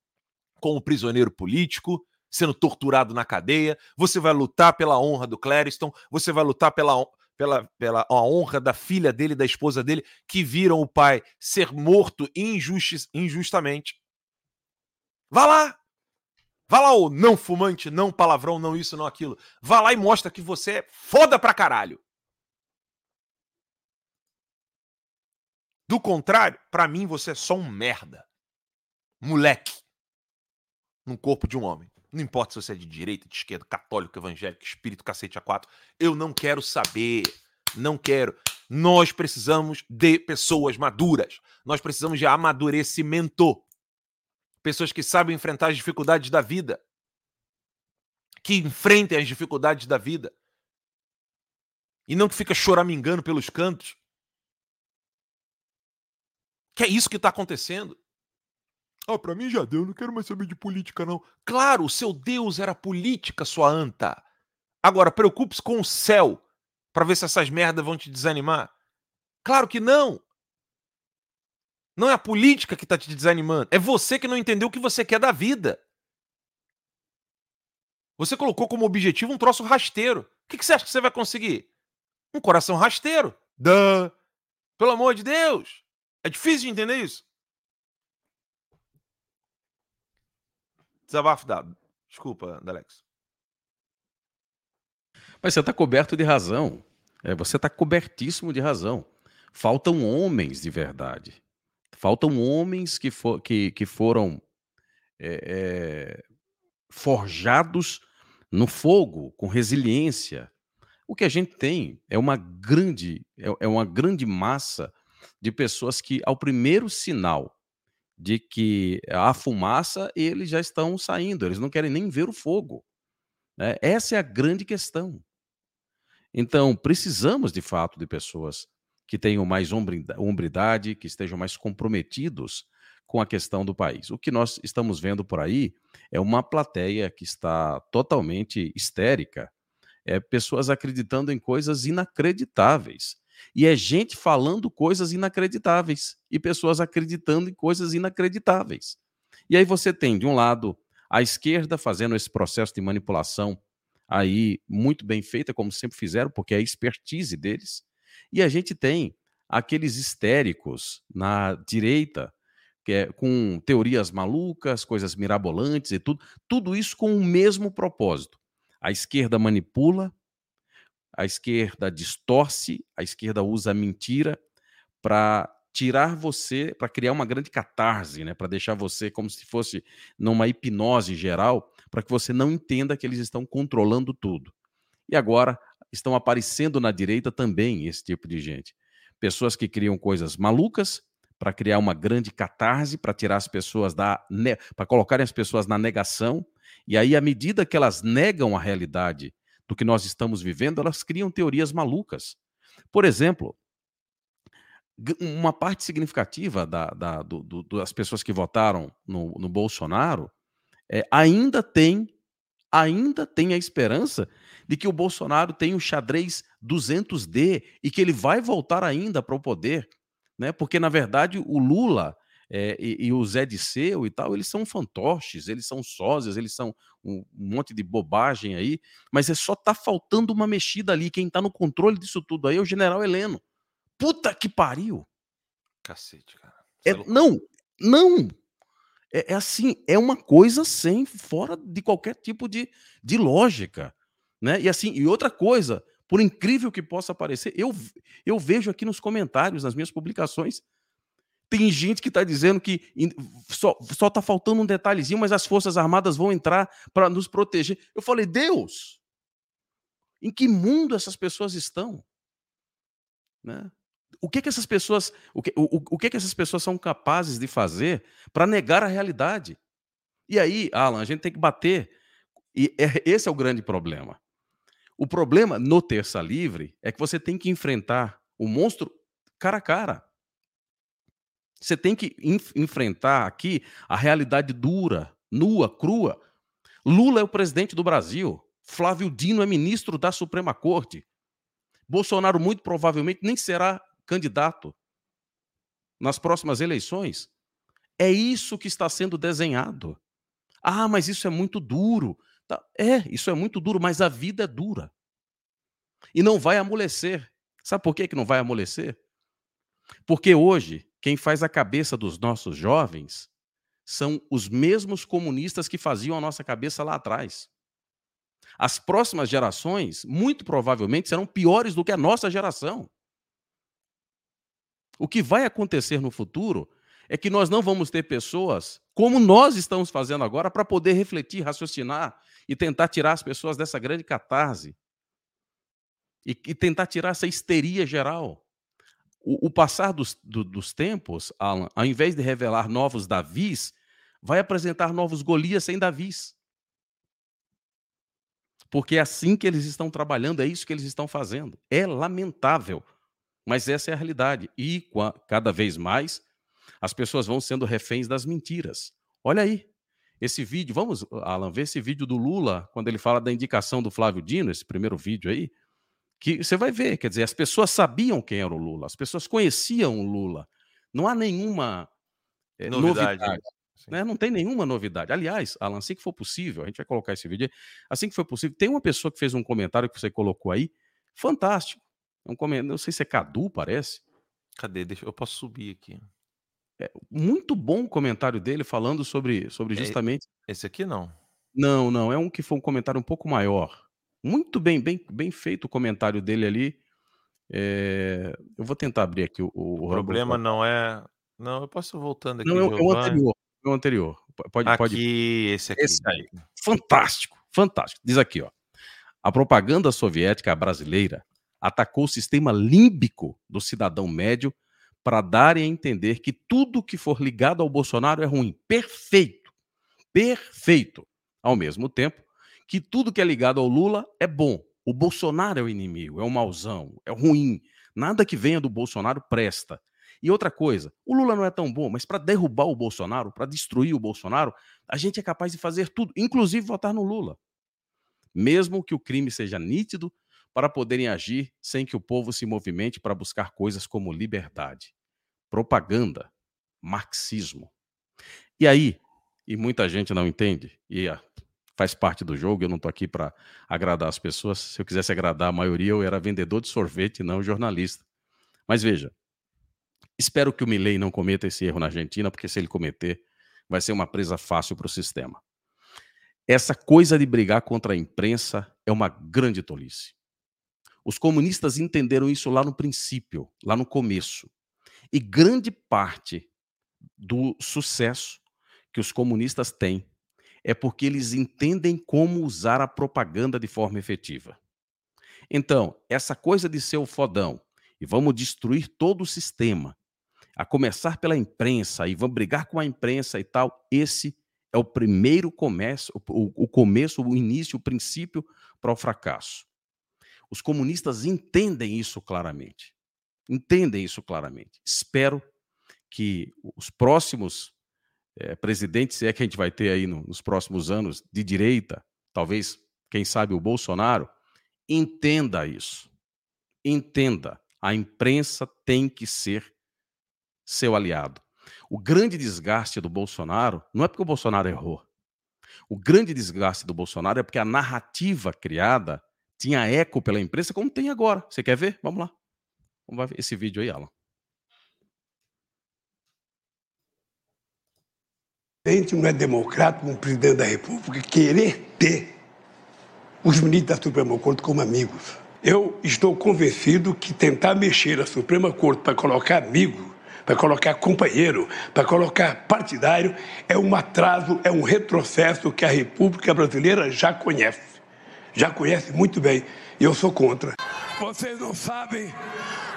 como prisioneiro político, sendo torturado na cadeia, você vai lutar pela honra do Clériston, você vai lutar pela, pela, pela a honra da filha dele, da esposa dele, que viram o pai ser morto injusti injustamente. Vá lá! Vá lá, o não fumante, não palavrão, não isso, não aquilo. Vá lá e mostra que você é foda pra caralho. Do contrário, para mim você é só um merda. Moleque no corpo de um homem. Não importa se você é de direita, de esquerda, católico, evangélico, espírito, cacete a quatro. Eu não quero saber. Não quero. Nós precisamos de pessoas maduras. Nós precisamos de amadurecimento. Pessoas que sabem enfrentar as dificuldades da vida. Que enfrentem as dificuldades da vida. E não que fica choramingando pelos cantos. Que é isso que está acontecendo. Ah, pra mim já deu, não quero mais saber de política, não. Claro, seu Deus era política, sua anta. Agora, preocupe-se com o céu para ver se essas merdas vão te desanimar. Claro que não. Não é a política que tá te desanimando. É você que não entendeu o que você quer da vida. Você colocou como objetivo um troço rasteiro. O que, que você acha que você vai conseguir? Um coração rasteiro. Duh. Pelo amor de Deus. É difícil de entender isso. Desabafo dado. Desculpa, Alex. Mas você está coberto de razão. É, você está cobertíssimo de razão. Faltam homens de verdade. Faltam homens que, for, que, que foram é, é, forjados no fogo, com resiliência. O que a gente tem é uma grande, é, é uma grande massa de pessoas que, ao primeiro sinal de que há fumaça, eles já estão saindo, eles não querem nem ver o fogo. Né? Essa é a grande questão. Então, precisamos de fato de pessoas que tenham mais hombridade, que estejam mais comprometidos com a questão do país. O que nós estamos vendo por aí é uma plateia que está totalmente histérica, é pessoas acreditando em coisas inacreditáveis. E é gente falando coisas inacreditáveis e pessoas acreditando em coisas inacreditáveis. E aí você tem, de um lado, a esquerda fazendo esse processo de manipulação aí muito bem feita, como sempre fizeram, porque é a expertise deles. E a gente tem aqueles histéricos na direita, que é, com teorias malucas, coisas mirabolantes e tudo, tudo isso com o mesmo propósito. A esquerda manipula, a esquerda distorce, a esquerda usa a mentira para tirar você, para criar uma grande catarse, né, para deixar você como se fosse numa hipnose geral, para que você não entenda que eles estão controlando tudo. E agora estão aparecendo na direita também esse tipo de gente. Pessoas que criam coisas malucas para criar uma grande catarse, para tirar as pessoas da. para colocarem as pessoas na negação. E aí, à medida que elas negam a realidade do que nós estamos vivendo, elas criam teorias malucas. Por exemplo, uma parte significativa da, da, do, do, das pessoas que votaram no, no Bolsonaro é, ainda tem ainda tem a esperança de que o Bolsonaro tem o xadrez 200D e que ele vai voltar ainda para o poder, né? Porque na verdade o Lula é, e, e, o Zé Disseu e tal, eles são fantoches, eles são sósias, eles são um, um monte de bobagem aí, mas é só tá faltando uma mexida ali. Quem tá no controle disso tudo aí é o General Heleno. Puta que pariu! Cacete, cara. É, não, não! É, é, assim, é uma coisa sem, fora de qualquer tipo de, de lógica. Né? E assim, e outra coisa, por incrível que possa parecer, eu, eu vejo aqui nos comentários, nas minhas publicações, tem gente que está dizendo que só está faltando um detalhezinho, mas as Forças Armadas vão entrar para nos proteger. Eu falei, Deus, em que mundo essas pessoas estão? Né? o que que essas pessoas, o que, o, o que que essas pessoas são capazes de fazer para negar a realidade? E aí, Alan, a gente tem que bater. E é, esse é o grande problema. O problema no Terça Livre é que você tem que enfrentar o monstro cara a cara. Você tem que enf enfrentar aqui a realidade dura, nua, crua. Lula é o presidente do Brasil. Flávio Dino é ministro da Suprema Corte. Bolsonaro, muito provavelmente, nem será candidato nas próximas eleições. É isso que está sendo desenhado. Ah, mas isso é muito duro. Tá, é, isso é muito duro, mas a vida é dura. E não vai amolecer. Sabe por que, que não vai amolecer? Porque hoje, quem faz a cabeça dos nossos jovens são os mesmos comunistas que faziam a nossa cabeça lá atrás. As próximas gerações, muito provavelmente, serão piores do que a nossa geração. O que vai acontecer no futuro é que nós não vamos ter pessoas como nós estamos fazendo agora para poder refletir, raciocinar e tentar tirar as pessoas dessa grande catarse e, e tentar tirar essa histeria geral. O, o passar dos, do, dos tempos, Alan, ao invés de revelar novos Davis, vai apresentar novos Golias sem Davis. Porque é assim que eles estão trabalhando, é isso que eles estão fazendo. É lamentável. Mas essa é a realidade. E cada vez mais as pessoas vão sendo reféns das mentiras. Olha aí, esse vídeo, vamos, Alan, ver esse vídeo do Lula, quando ele fala da indicação do Flávio Dino, esse primeiro vídeo aí, que você vai ver, quer dizer, as pessoas sabiam quem era o Lula, as pessoas conheciam o Lula. Não há nenhuma é, novidade. novidade né? Não tem nenhuma novidade. Aliás, Alan, assim que for possível, a gente vai colocar esse vídeo aí, assim que for possível, tem uma pessoa que fez um comentário que você colocou aí, fantástico. Um comentário, não sei se é Cadu, parece. Cadê? Deixa, eu posso subir aqui. É, muito bom o comentário dele falando sobre, sobre é justamente. É, esse aqui não. Não, não. É um que foi um comentário um pouco maior. Muito bem, bem, bem feito o comentário dele ali. É, eu vou tentar abrir aqui o. O, o problema não é. Não, eu posso voltando aqui. Não, é o anterior. É o anterior. Pode, aqui, pode... esse aqui. Esse aí. Fantástico, fantástico. Diz aqui, ó. A propaganda soviética brasileira atacou o sistema límbico do cidadão médio para darem a entender que tudo que for ligado ao Bolsonaro é ruim. Perfeito. Perfeito. Ao mesmo tempo que tudo que é ligado ao Lula é bom. O Bolsonaro é o inimigo, é o mauzão, é o ruim. Nada que venha do Bolsonaro presta. E outra coisa, o Lula não é tão bom, mas para derrubar o Bolsonaro, para destruir o Bolsonaro, a gente é capaz de fazer tudo, inclusive votar no Lula. Mesmo que o crime seja nítido, para poderem agir sem que o povo se movimente para buscar coisas como liberdade, propaganda, marxismo. E aí, e muita gente não entende, e faz parte do jogo, eu não estou aqui para agradar as pessoas. Se eu quisesse agradar a maioria, eu era vendedor de sorvete, não jornalista. Mas veja, espero que o Milley não cometa esse erro na Argentina, porque se ele cometer, vai ser uma presa fácil para o sistema. Essa coisa de brigar contra a imprensa é uma grande tolice. Os comunistas entenderam isso lá no princípio, lá no começo. E grande parte do sucesso que os comunistas têm é porque eles entendem como usar a propaganda de forma efetiva. Então, essa coisa de ser o fodão e vamos destruir todo o sistema, a começar pela imprensa e vamos brigar com a imprensa e tal, esse é o primeiro começo, o, começo, o início, o princípio para o fracasso. Os comunistas entendem isso claramente. Entendem isso claramente. Espero que os próximos é, presidentes, se é que a gente vai ter aí no, nos próximos anos, de direita, talvez, quem sabe, o Bolsonaro, entenda isso. Entenda. A imprensa tem que ser seu aliado. O grande desgaste do Bolsonaro não é porque o Bolsonaro errou. O grande desgaste do Bolsonaro é porque a narrativa criada tinha eco pela imprensa, como tem agora. Você quer ver? Vamos lá. Vamos ver esse vídeo aí, Alan. Presidente não é democrata, um presidente da República, querer ter os ministros da Suprema Corte como amigos. Eu estou convencido que tentar mexer a Suprema Corte para colocar amigo, para colocar companheiro, para colocar partidário, é um atraso, é um retrocesso que a República Brasileira já conhece já conhece muito bem, e eu sou contra. Vocês não sabem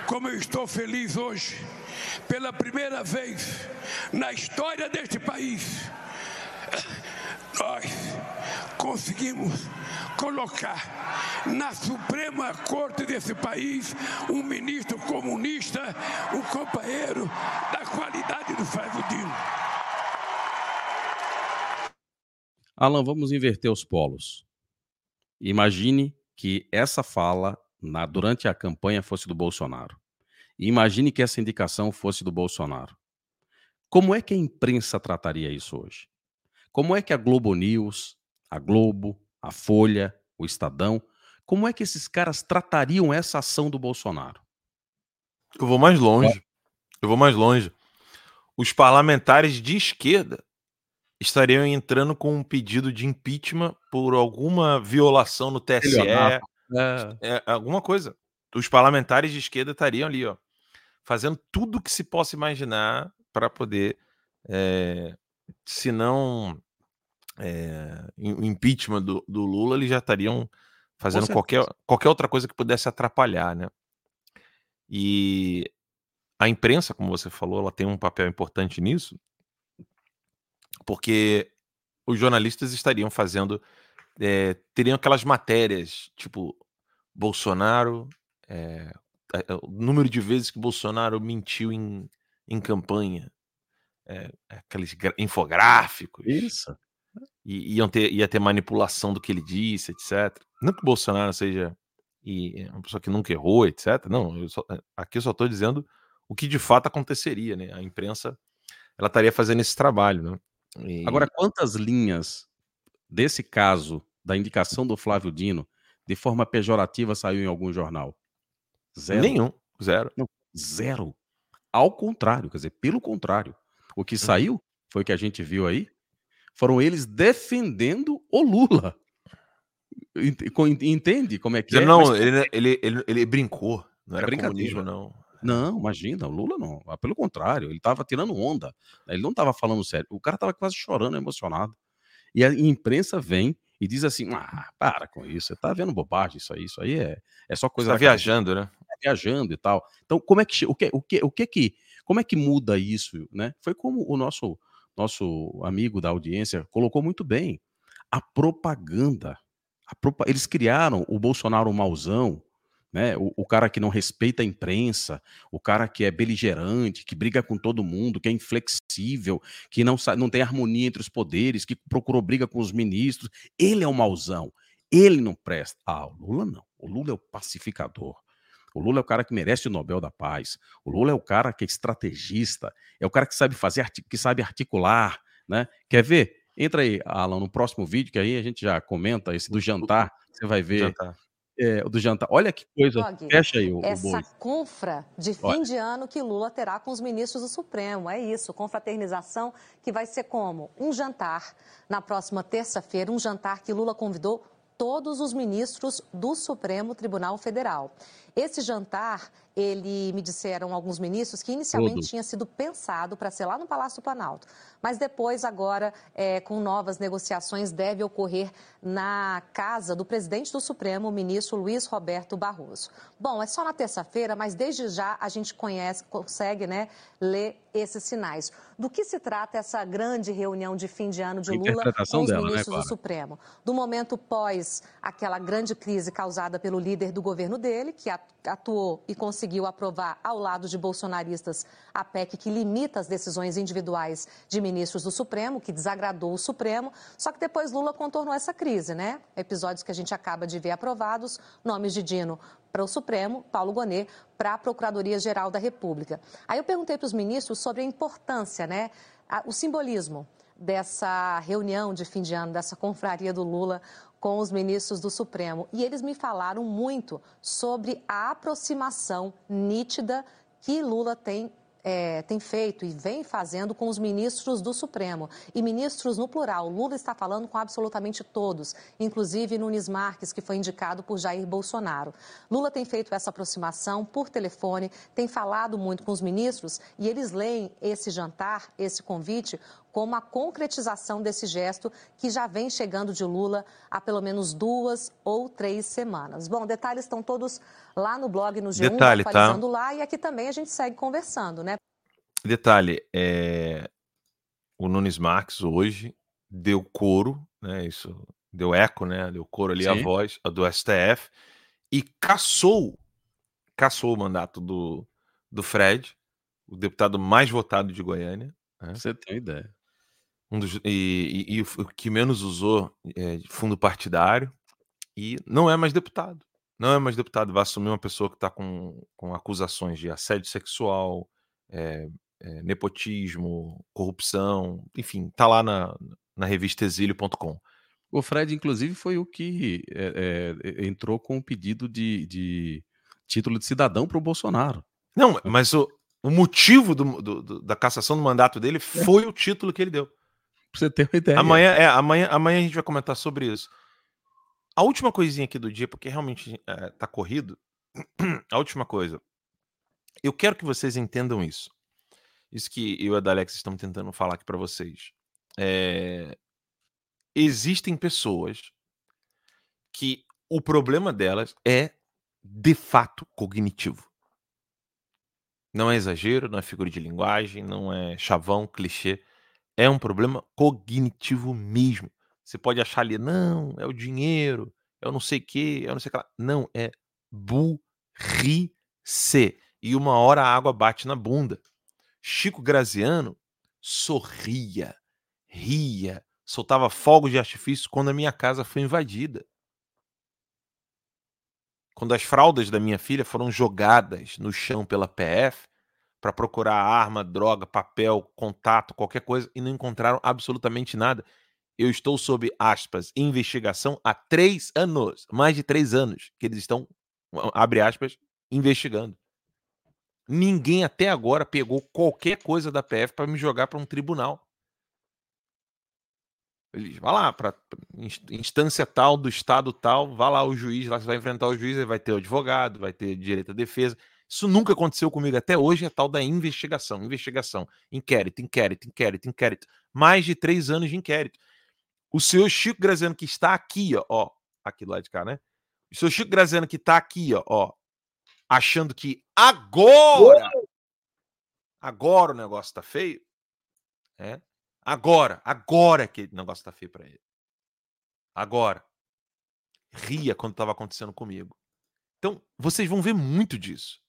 como eu estou feliz hoje. Pela primeira vez na história deste país, nós conseguimos colocar na Suprema Corte desse país um ministro comunista, um companheiro da qualidade do Flávio Dino. Alan, vamos inverter os polos. Imagine que essa fala na, durante a campanha fosse do Bolsonaro. E imagine que essa indicação fosse do Bolsonaro. Como é que a imprensa trataria isso hoje? Como é que a Globo News, a Globo, a Folha, o Estadão, como é que esses caras tratariam essa ação do Bolsonaro? Eu vou mais longe. Eu vou mais longe. Os parlamentares de esquerda estariam entrando com um pedido de impeachment por alguma violação no TSE, é. É, alguma coisa. Os parlamentares de esquerda estariam ali, ó, fazendo tudo que se possa imaginar para poder, é, se não é, o impeachment do, do, Lula, eles já estariam fazendo qualquer, qualquer outra coisa que pudesse atrapalhar, né? E a imprensa, como você falou, ela tem um papel importante nisso, porque os jornalistas estariam fazendo, é, teriam aquelas matérias, tipo, Bolsonaro, é, o número de vezes que Bolsonaro mentiu em, em campanha, é, aqueles infográficos. Isso. E, iam ter, ia ter manipulação do que ele disse, etc. Não que o Bolsonaro seja e uma pessoa que nunca errou, etc. Não, eu só, aqui eu só estou dizendo o que de fato aconteceria, né? A imprensa ela estaria fazendo esse trabalho, né? E... Agora, quantas linhas desse caso da indicação do Flávio Dino de forma pejorativa saiu em algum jornal? Zero. Nenhum. Zero. Não, zero. Ao contrário, quer dizer, pelo contrário. O que uhum. saiu foi o que a gente viu aí. Foram eles defendendo o Lula. Entende como é que é? Não, Mas... ele, ele, ele, ele brincou. Não era comunismo, não. Não, imagina, o Lula não. Ah, pelo contrário, ele estava tirando onda. Ele não estava falando sério. O cara estava quase chorando, emocionado. E a imprensa vem e diz assim: ah, para com isso, você está vendo bobagem, isso aí, isso aí é, é só coisa. Está viajando, né? Viajando e tal. Então, como é que o que o que o que que como é que muda isso, né? Foi como o nosso nosso amigo da audiência colocou muito bem. A propaganda. A. Eles criaram o Bolsonaro mauzão, né? O, o, cara que não respeita a imprensa, o cara que é beligerante, que briga com todo mundo, que é inflexível, que não, não tem harmonia entre os poderes, que procurou briga com os ministros. Ele é o mauzão. Ele não presta. Ah, o Lula não. O Lula é o pacificador. O Lula é o cara que merece o Nobel da Paz. O Lula é o cara que é estrategista, é o cara que sabe fazer, que sabe articular, né? Quer ver? Entra aí, Alan, no próximo vídeo, que aí a gente já comenta esse do jantar. Você vai ver. Jantar é, do jantar. Olha que coisa. Fecha aí o, Essa o boi. confra de fim Olha. de ano que Lula terá com os ministros do Supremo. É isso, confraternização que vai ser como? Um jantar na próxima terça-feira, um jantar que Lula convidou todos os ministros do Supremo Tribunal Federal. Esse jantar, ele me disseram alguns ministros que inicialmente Tudo. tinha sido pensado para ser lá no Palácio do Planalto, mas depois, agora, é, com novas negociações, deve ocorrer na casa do presidente do Supremo, o ministro Luiz Roberto Barroso. Bom, é só na terça-feira, mas desde já a gente conhece, consegue né, ler esses sinais. Do que se trata essa grande reunião de fim de ano de Lula com os dela, né, ministros né, do Supremo? Do momento pós aquela grande crise causada pelo líder do governo dele, que atuou e conseguiu aprovar ao lado de bolsonaristas a PEC que limita as decisões individuais de ministros do Supremo, que desagradou o Supremo. Só que depois Lula contornou essa crise, né? Episódios que a gente acaba de ver aprovados, nomes de Dino para o Supremo, Paulo Gonet para a Procuradoria-Geral da República. Aí eu perguntei para os ministros sobre a importância, né? o simbolismo dessa reunião de fim de ano, dessa confraria do Lula com os ministros do Supremo. E eles me falaram muito sobre a aproximação nítida que Lula tem é, tem feito e vem fazendo com os ministros do Supremo. E ministros no plural. Lula está falando com absolutamente todos, inclusive Nunes Marques, que foi indicado por Jair Bolsonaro. Lula tem feito essa aproximação por telefone, tem falado muito com os ministros e eles leem esse jantar, esse convite, como a concretização desse gesto que já vem chegando de Lula há pelo menos duas ou três semanas. Bom, detalhes estão todos lá no blog, no G1, Detalhe, tá? atualizando tá? lá, e aqui também a gente segue conversando, né? Detalhe, é... o Nunes Marques hoje deu coro, né? Isso deu eco, né? Deu coro ali Sim. a voz do STF e caçou, caçou o mandato do, do Fred, o deputado mais votado de Goiânia. Né? Você tem ideia. Um dos, e, e, e, o que menos usou é, fundo partidário e não é mais deputado. Não é mais deputado, vai assumir uma pessoa que está com, com acusações de assédio sexual, é, é, nepotismo, corrupção, enfim, tá lá na, na revista exílio.com. O Fred, inclusive, foi o que é, é, entrou com o pedido de, de título de cidadão para o Bolsonaro. Não, mas o, o motivo do, do, do, da cassação do mandato dele foi o título que ele deu. Pra você ter uma ideia. Amanhã, é, amanhã, amanhã a gente vai comentar sobre isso. A última coisinha aqui do dia, porque realmente é, tá corrido. A última coisa. Eu quero que vocês entendam isso. Isso que eu e a Dalex estamos tentando falar aqui para vocês. É... Existem pessoas que o problema delas é de fato cognitivo. Não é exagero, não é figura de linguagem, não é chavão, clichê é um problema cognitivo mesmo. Você pode achar ali, não, é o dinheiro, é o não sei o quê, é o não sei o que lá. Não, é burrice. E uma hora a água bate na bunda. Chico Graziano sorria, ria, soltava fogos de artifício quando a minha casa foi invadida. Quando as fraldas da minha filha foram jogadas no chão pela PF, para procurar arma, droga, papel, contato, qualquer coisa e não encontraram absolutamente nada. Eu estou sob aspas investigação há três anos, mais de três anos que eles estão abre aspas investigando. Ninguém até agora pegou qualquer coisa da PF para me jogar para um tribunal. Ele vai lá para instância tal do estado tal, vai lá o juiz, lá você vai enfrentar o juiz, vai ter o advogado, vai ter direito à defesa. Isso nunca aconteceu comigo até hoje, é tal da investigação, investigação, inquérito, inquérito, inquérito, inquérito. Mais de três anos de inquérito. O senhor Chico Graziano, que está aqui, ó, ó aqui do lado de cá, né? O senhor Chico Graziano, que está aqui, ó, ó, achando que agora, agora o negócio está feio, é? Agora, agora que o negócio está feio para ele. Agora. Ria quando estava acontecendo comigo. Então, vocês vão ver muito disso.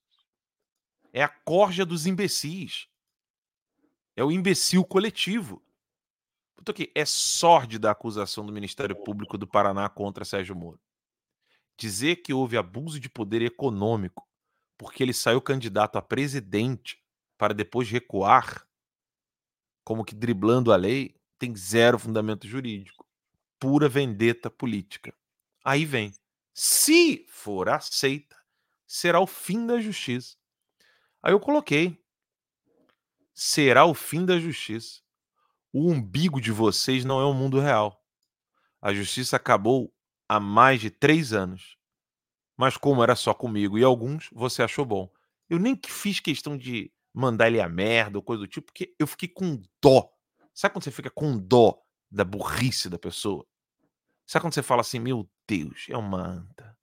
É a corja dos imbecis. É o imbecil coletivo. Puta aqui, é sórdida a acusação do Ministério Público do Paraná contra Sérgio Moro. Dizer que houve abuso de poder econômico porque ele saiu candidato a presidente para depois recuar, como que driblando a lei, tem zero fundamento jurídico. Pura vendeta política. Aí vem. Se for aceita, será o fim da justiça. Aí eu coloquei. Será o fim da justiça. O umbigo de vocês não é o mundo real. A justiça acabou há mais de três anos. Mas como era só comigo e alguns, você achou bom. Eu nem fiz questão de mandar ele a merda ou coisa do tipo, porque eu fiquei com dó. Sabe quando você fica com dó da burrice da pessoa? Sabe quando você fala assim, meu Deus, é uma anta.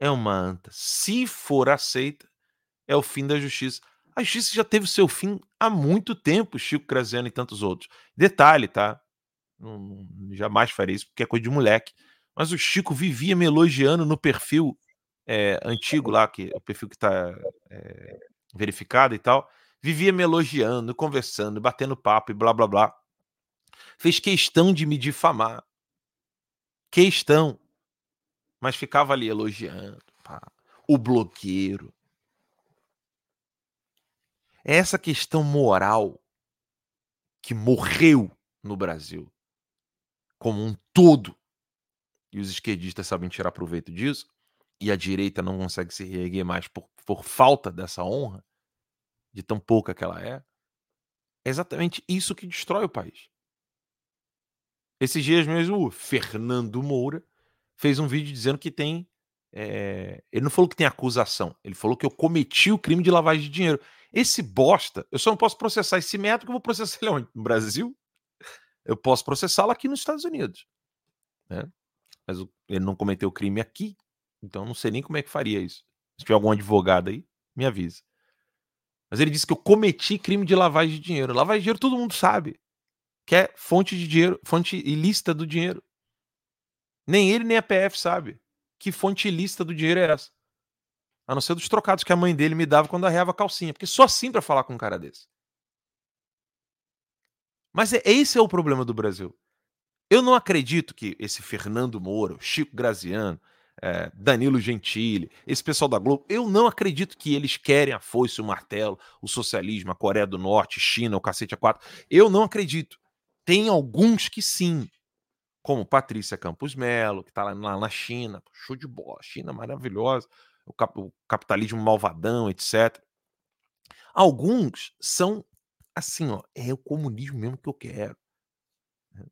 É uma anta. Se for aceita, é o fim da justiça. A justiça já teve o seu fim há muito tempo, Chico Graziano e tantos outros. Detalhe, tá? Não, jamais faria isso porque é coisa de moleque. Mas o Chico vivia me elogiando no perfil é, antigo lá, que é o perfil que está é, verificado e tal. Vivia me elogiando, conversando, batendo papo e blá blá blá. Fez questão de me difamar. Questão. Mas ficava ali elogiando. Pá. O blogueiro essa questão moral que morreu no Brasil como um todo, e os esquerdistas sabem tirar proveito disso, e a direita não consegue se reerguer mais por, por falta dessa honra, de tão pouca que ela é, é exatamente isso que destrói o país. Esses dias mesmo, o Fernando Moura fez um vídeo dizendo que tem. É... ele não falou que tem acusação, ele falou que eu cometi o crime de lavagem de dinheiro. Esse bosta, eu só não posso processar esse método, eu vou processar ele onde? No Brasil? Eu posso processá-lo aqui nos Estados Unidos. Né? Mas ele não cometeu crime aqui, então não sei nem como é que faria isso. Se tiver algum advogado aí, me avisa. Mas ele disse que eu cometi crime de lavagem de dinheiro. Lavagem de dinheiro todo mundo sabe. Que é fonte de dinheiro, fonte ilícita do dinheiro. Nem ele nem a PF sabe que fonte ilícita do dinheiro é essa. A não ser dos trocados que a mãe dele me dava quando arreava calcinha. Porque só assim para falar com um cara desse. Mas é, esse é o problema do Brasil. Eu não acredito que esse Fernando Moura, Chico Graziano, é, Danilo Gentili, esse pessoal da Globo, eu não acredito que eles querem a foice, o martelo, o socialismo, a Coreia do Norte, China, o cacete a quatro. Eu não acredito. Tem alguns que sim, como Patrícia Campos Melo, que está lá na China, show de bola, China maravilhosa o, cap o capitalismo malvadão, etc. Alguns são assim, ó, é o comunismo mesmo que eu quero. Né.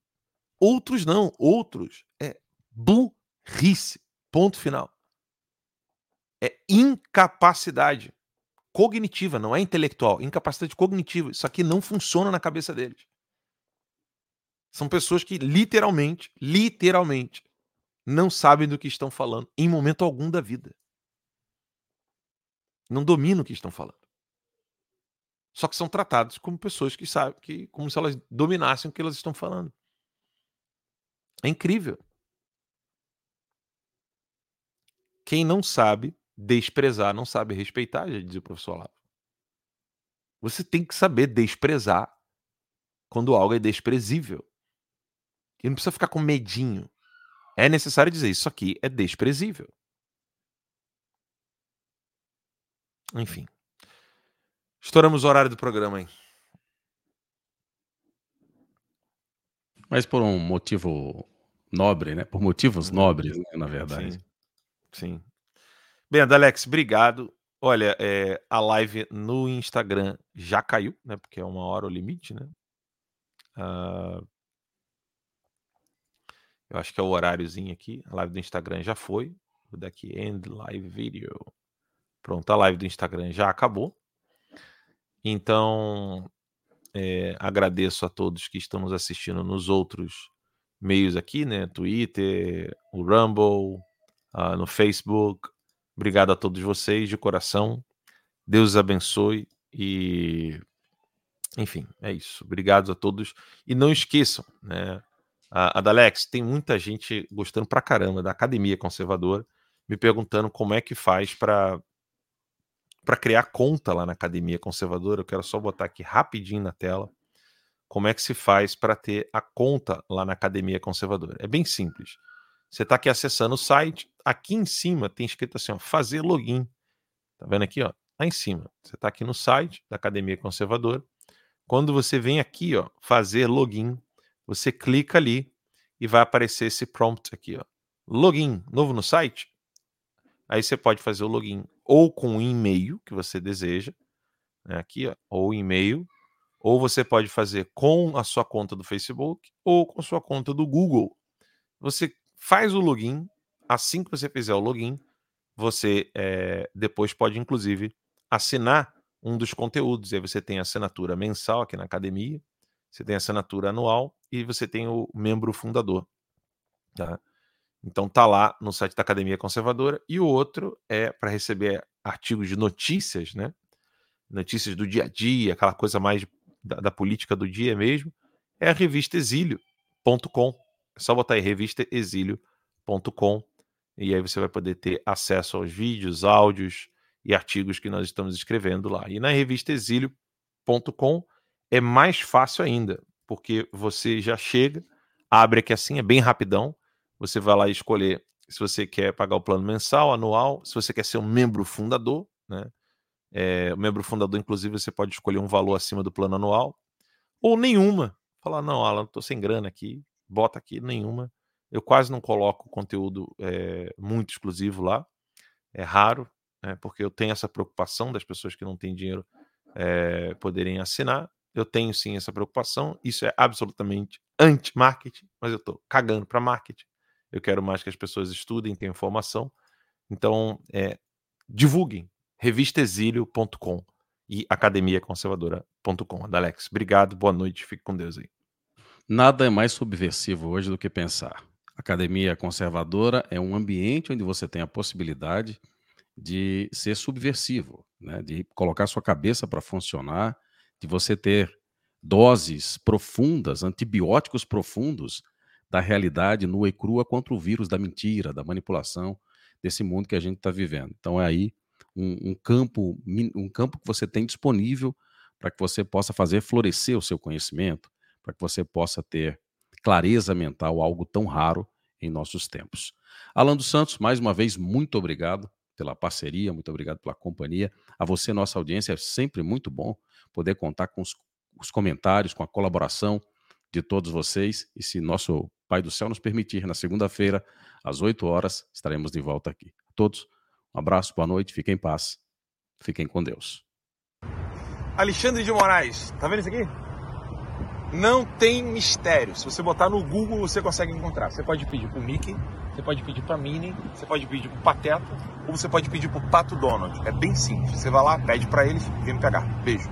Outros não, outros é burrice, ponto final. É incapacidade cognitiva, não é intelectual, incapacidade cognitiva. Isso aqui não funciona na cabeça deles. São pessoas que literalmente, literalmente, não sabem do que estão falando em momento algum da vida. Não dominam o que estão falando. Só que são tratados como pessoas que sabem, que, como se elas dominassem o que elas estão falando. É incrível. Quem não sabe desprezar, não sabe respeitar, já dizia o professor Olavo. Você tem que saber desprezar quando algo é desprezível. E não precisa ficar com medinho. É necessário dizer isso aqui é desprezível. Enfim. Estouramos o horário do programa, hein? Mas por um motivo nobre, né? Por motivos uhum. nobres, né? na verdade. Sim. Sim. Bem, Alex, obrigado. Olha, é, a live no Instagram já caiu, né? Porque é uma hora o limite, né? Uh, Eu acho que é o horáriozinho aqui. A live do Instagram já foi. Vou dar aqui end live video. Pronto, a live do Instagram já acabou. Então, é, agradeço a todos que estão nos assistindo nos outros meios aqui, né? Twitter, o Rumble, uh, no Facebook. Obrigado a todos vocês de coração. Deus os abençoe e enfim, é isso. Obrigado a todos. E não esqueçam, né? A, a Dalex, tem muita gente gostando pra caramba da Academia Conservadora, me perguntando como é que faz para para criar conta lá na Academia Conservadora. Eu quero só botar aqui rapidinho na tela como é que se faz para ter a conta lá na Academia Conservadora. É bem simples. Você está aqui acessando o site, aqui em cima tem escrito assim, ó, fazer login. Tá vendo aqui, ó? Lá em cima. Você está aqui no site da Academia Conservadora. Quando você vem aqui, ó, fazer login, você clica ali e vai aparecer esse prompt aqui, ó. Login, novo no site. Aí você pode fazer o login ou com o e-mail que você deseja, né, aqui, ó, ou e-mail, ou você pode fazer com a sua conta do Facebook ou com a sua conta do Google. Você faz o login, assim que você fizer o login, você é, depois pode, inclusive, assinar um dos conteúdos. E aí você tem a assinatura mensal aqui na academia, você tem a assinatura anual e você tem o membro fundador. Tá? Então tá lá no site da Academia Conservadora. E o outro é para receber artigos de notícias, né? Notícias do dia a dia, aquela coisa mais da, da política do dia mesmo, é a revista exílio.com. É só botar aí revistaexílio.com e aí você vai poder ter acesso aos vídeos, áudios e artigos que nós estamos escrevendo lá. E na revista exílio.com é mais fácil ainda, porque você já chega, abre aqui assim, é bem rapidão. Você vai lá escolher se você quer pagar o plano mensal, anual, se você quer ser um membro fundador, né? É, o membro fundador, inclusive, você pode escolher um valor acima do plano anual, ou nenhuma. Falar, não, Alan, tô sem grana aqui, bota aqui nenhuma. Eu quase não coloco conteúdo é, muito exclusivo lá, é raro, né, porque eu tenho essa preocupação das pessoas que não têm dinheiro é, poderem assinar. Eu tenho sim essa preocupação, isso é absolutamente anti-marketing, mas eu estou cagando para marketing. Eu quero mais que as pessoas estudem, tenham informação. Então, é, divulguem, revistaexílio.com e academiaconservadora.com. Alex, obrigado, boa noite, fique com Deus aí. Nada é mais subversivo hoje do que pensar. Academia Conservadora é um ambiente onde você tem a possibilidade de ser subversivo, né? de colocar sua cabeça para funcionar, de você ter doses profundas, antibióticos profundos da realidade nua e crua contra o vírus da mentira, da manipulação desse mundo que a gente está vivendo. Então é aí um, um, campo, um campo que você tem disponível para que você possa fazer florescer o seu conhecimento, para que você possa ter clareza mental, algo tão raro em nossos tempos. Alan dos Santos, mais uma vez, muito obrigado pela parceria, muito obrigado pela companhia. A você, nossa audiência, é sempre muito bom poder contar com os, os comentários, com a colaboração de todos vocês. E se nosso Pai do Céu nos permitir, na segunda-feira, às 8 horas, estaremos de volta aqui. A todos, um abraço, boa noite, fiquem em paz, fiquem com Deus. Alexandre de Moraes, tá vendo isso aqui? Não tem mistério. Se você botar no Google, você consegue encontrar. Você pode pedir pro Mickey, você pode pedir para Minnie, você pode pedir para Pateta ou você pode pedir para Pato Donald. É bem simples. Você vai lá, pede para eles e vem me pegar. Beijo.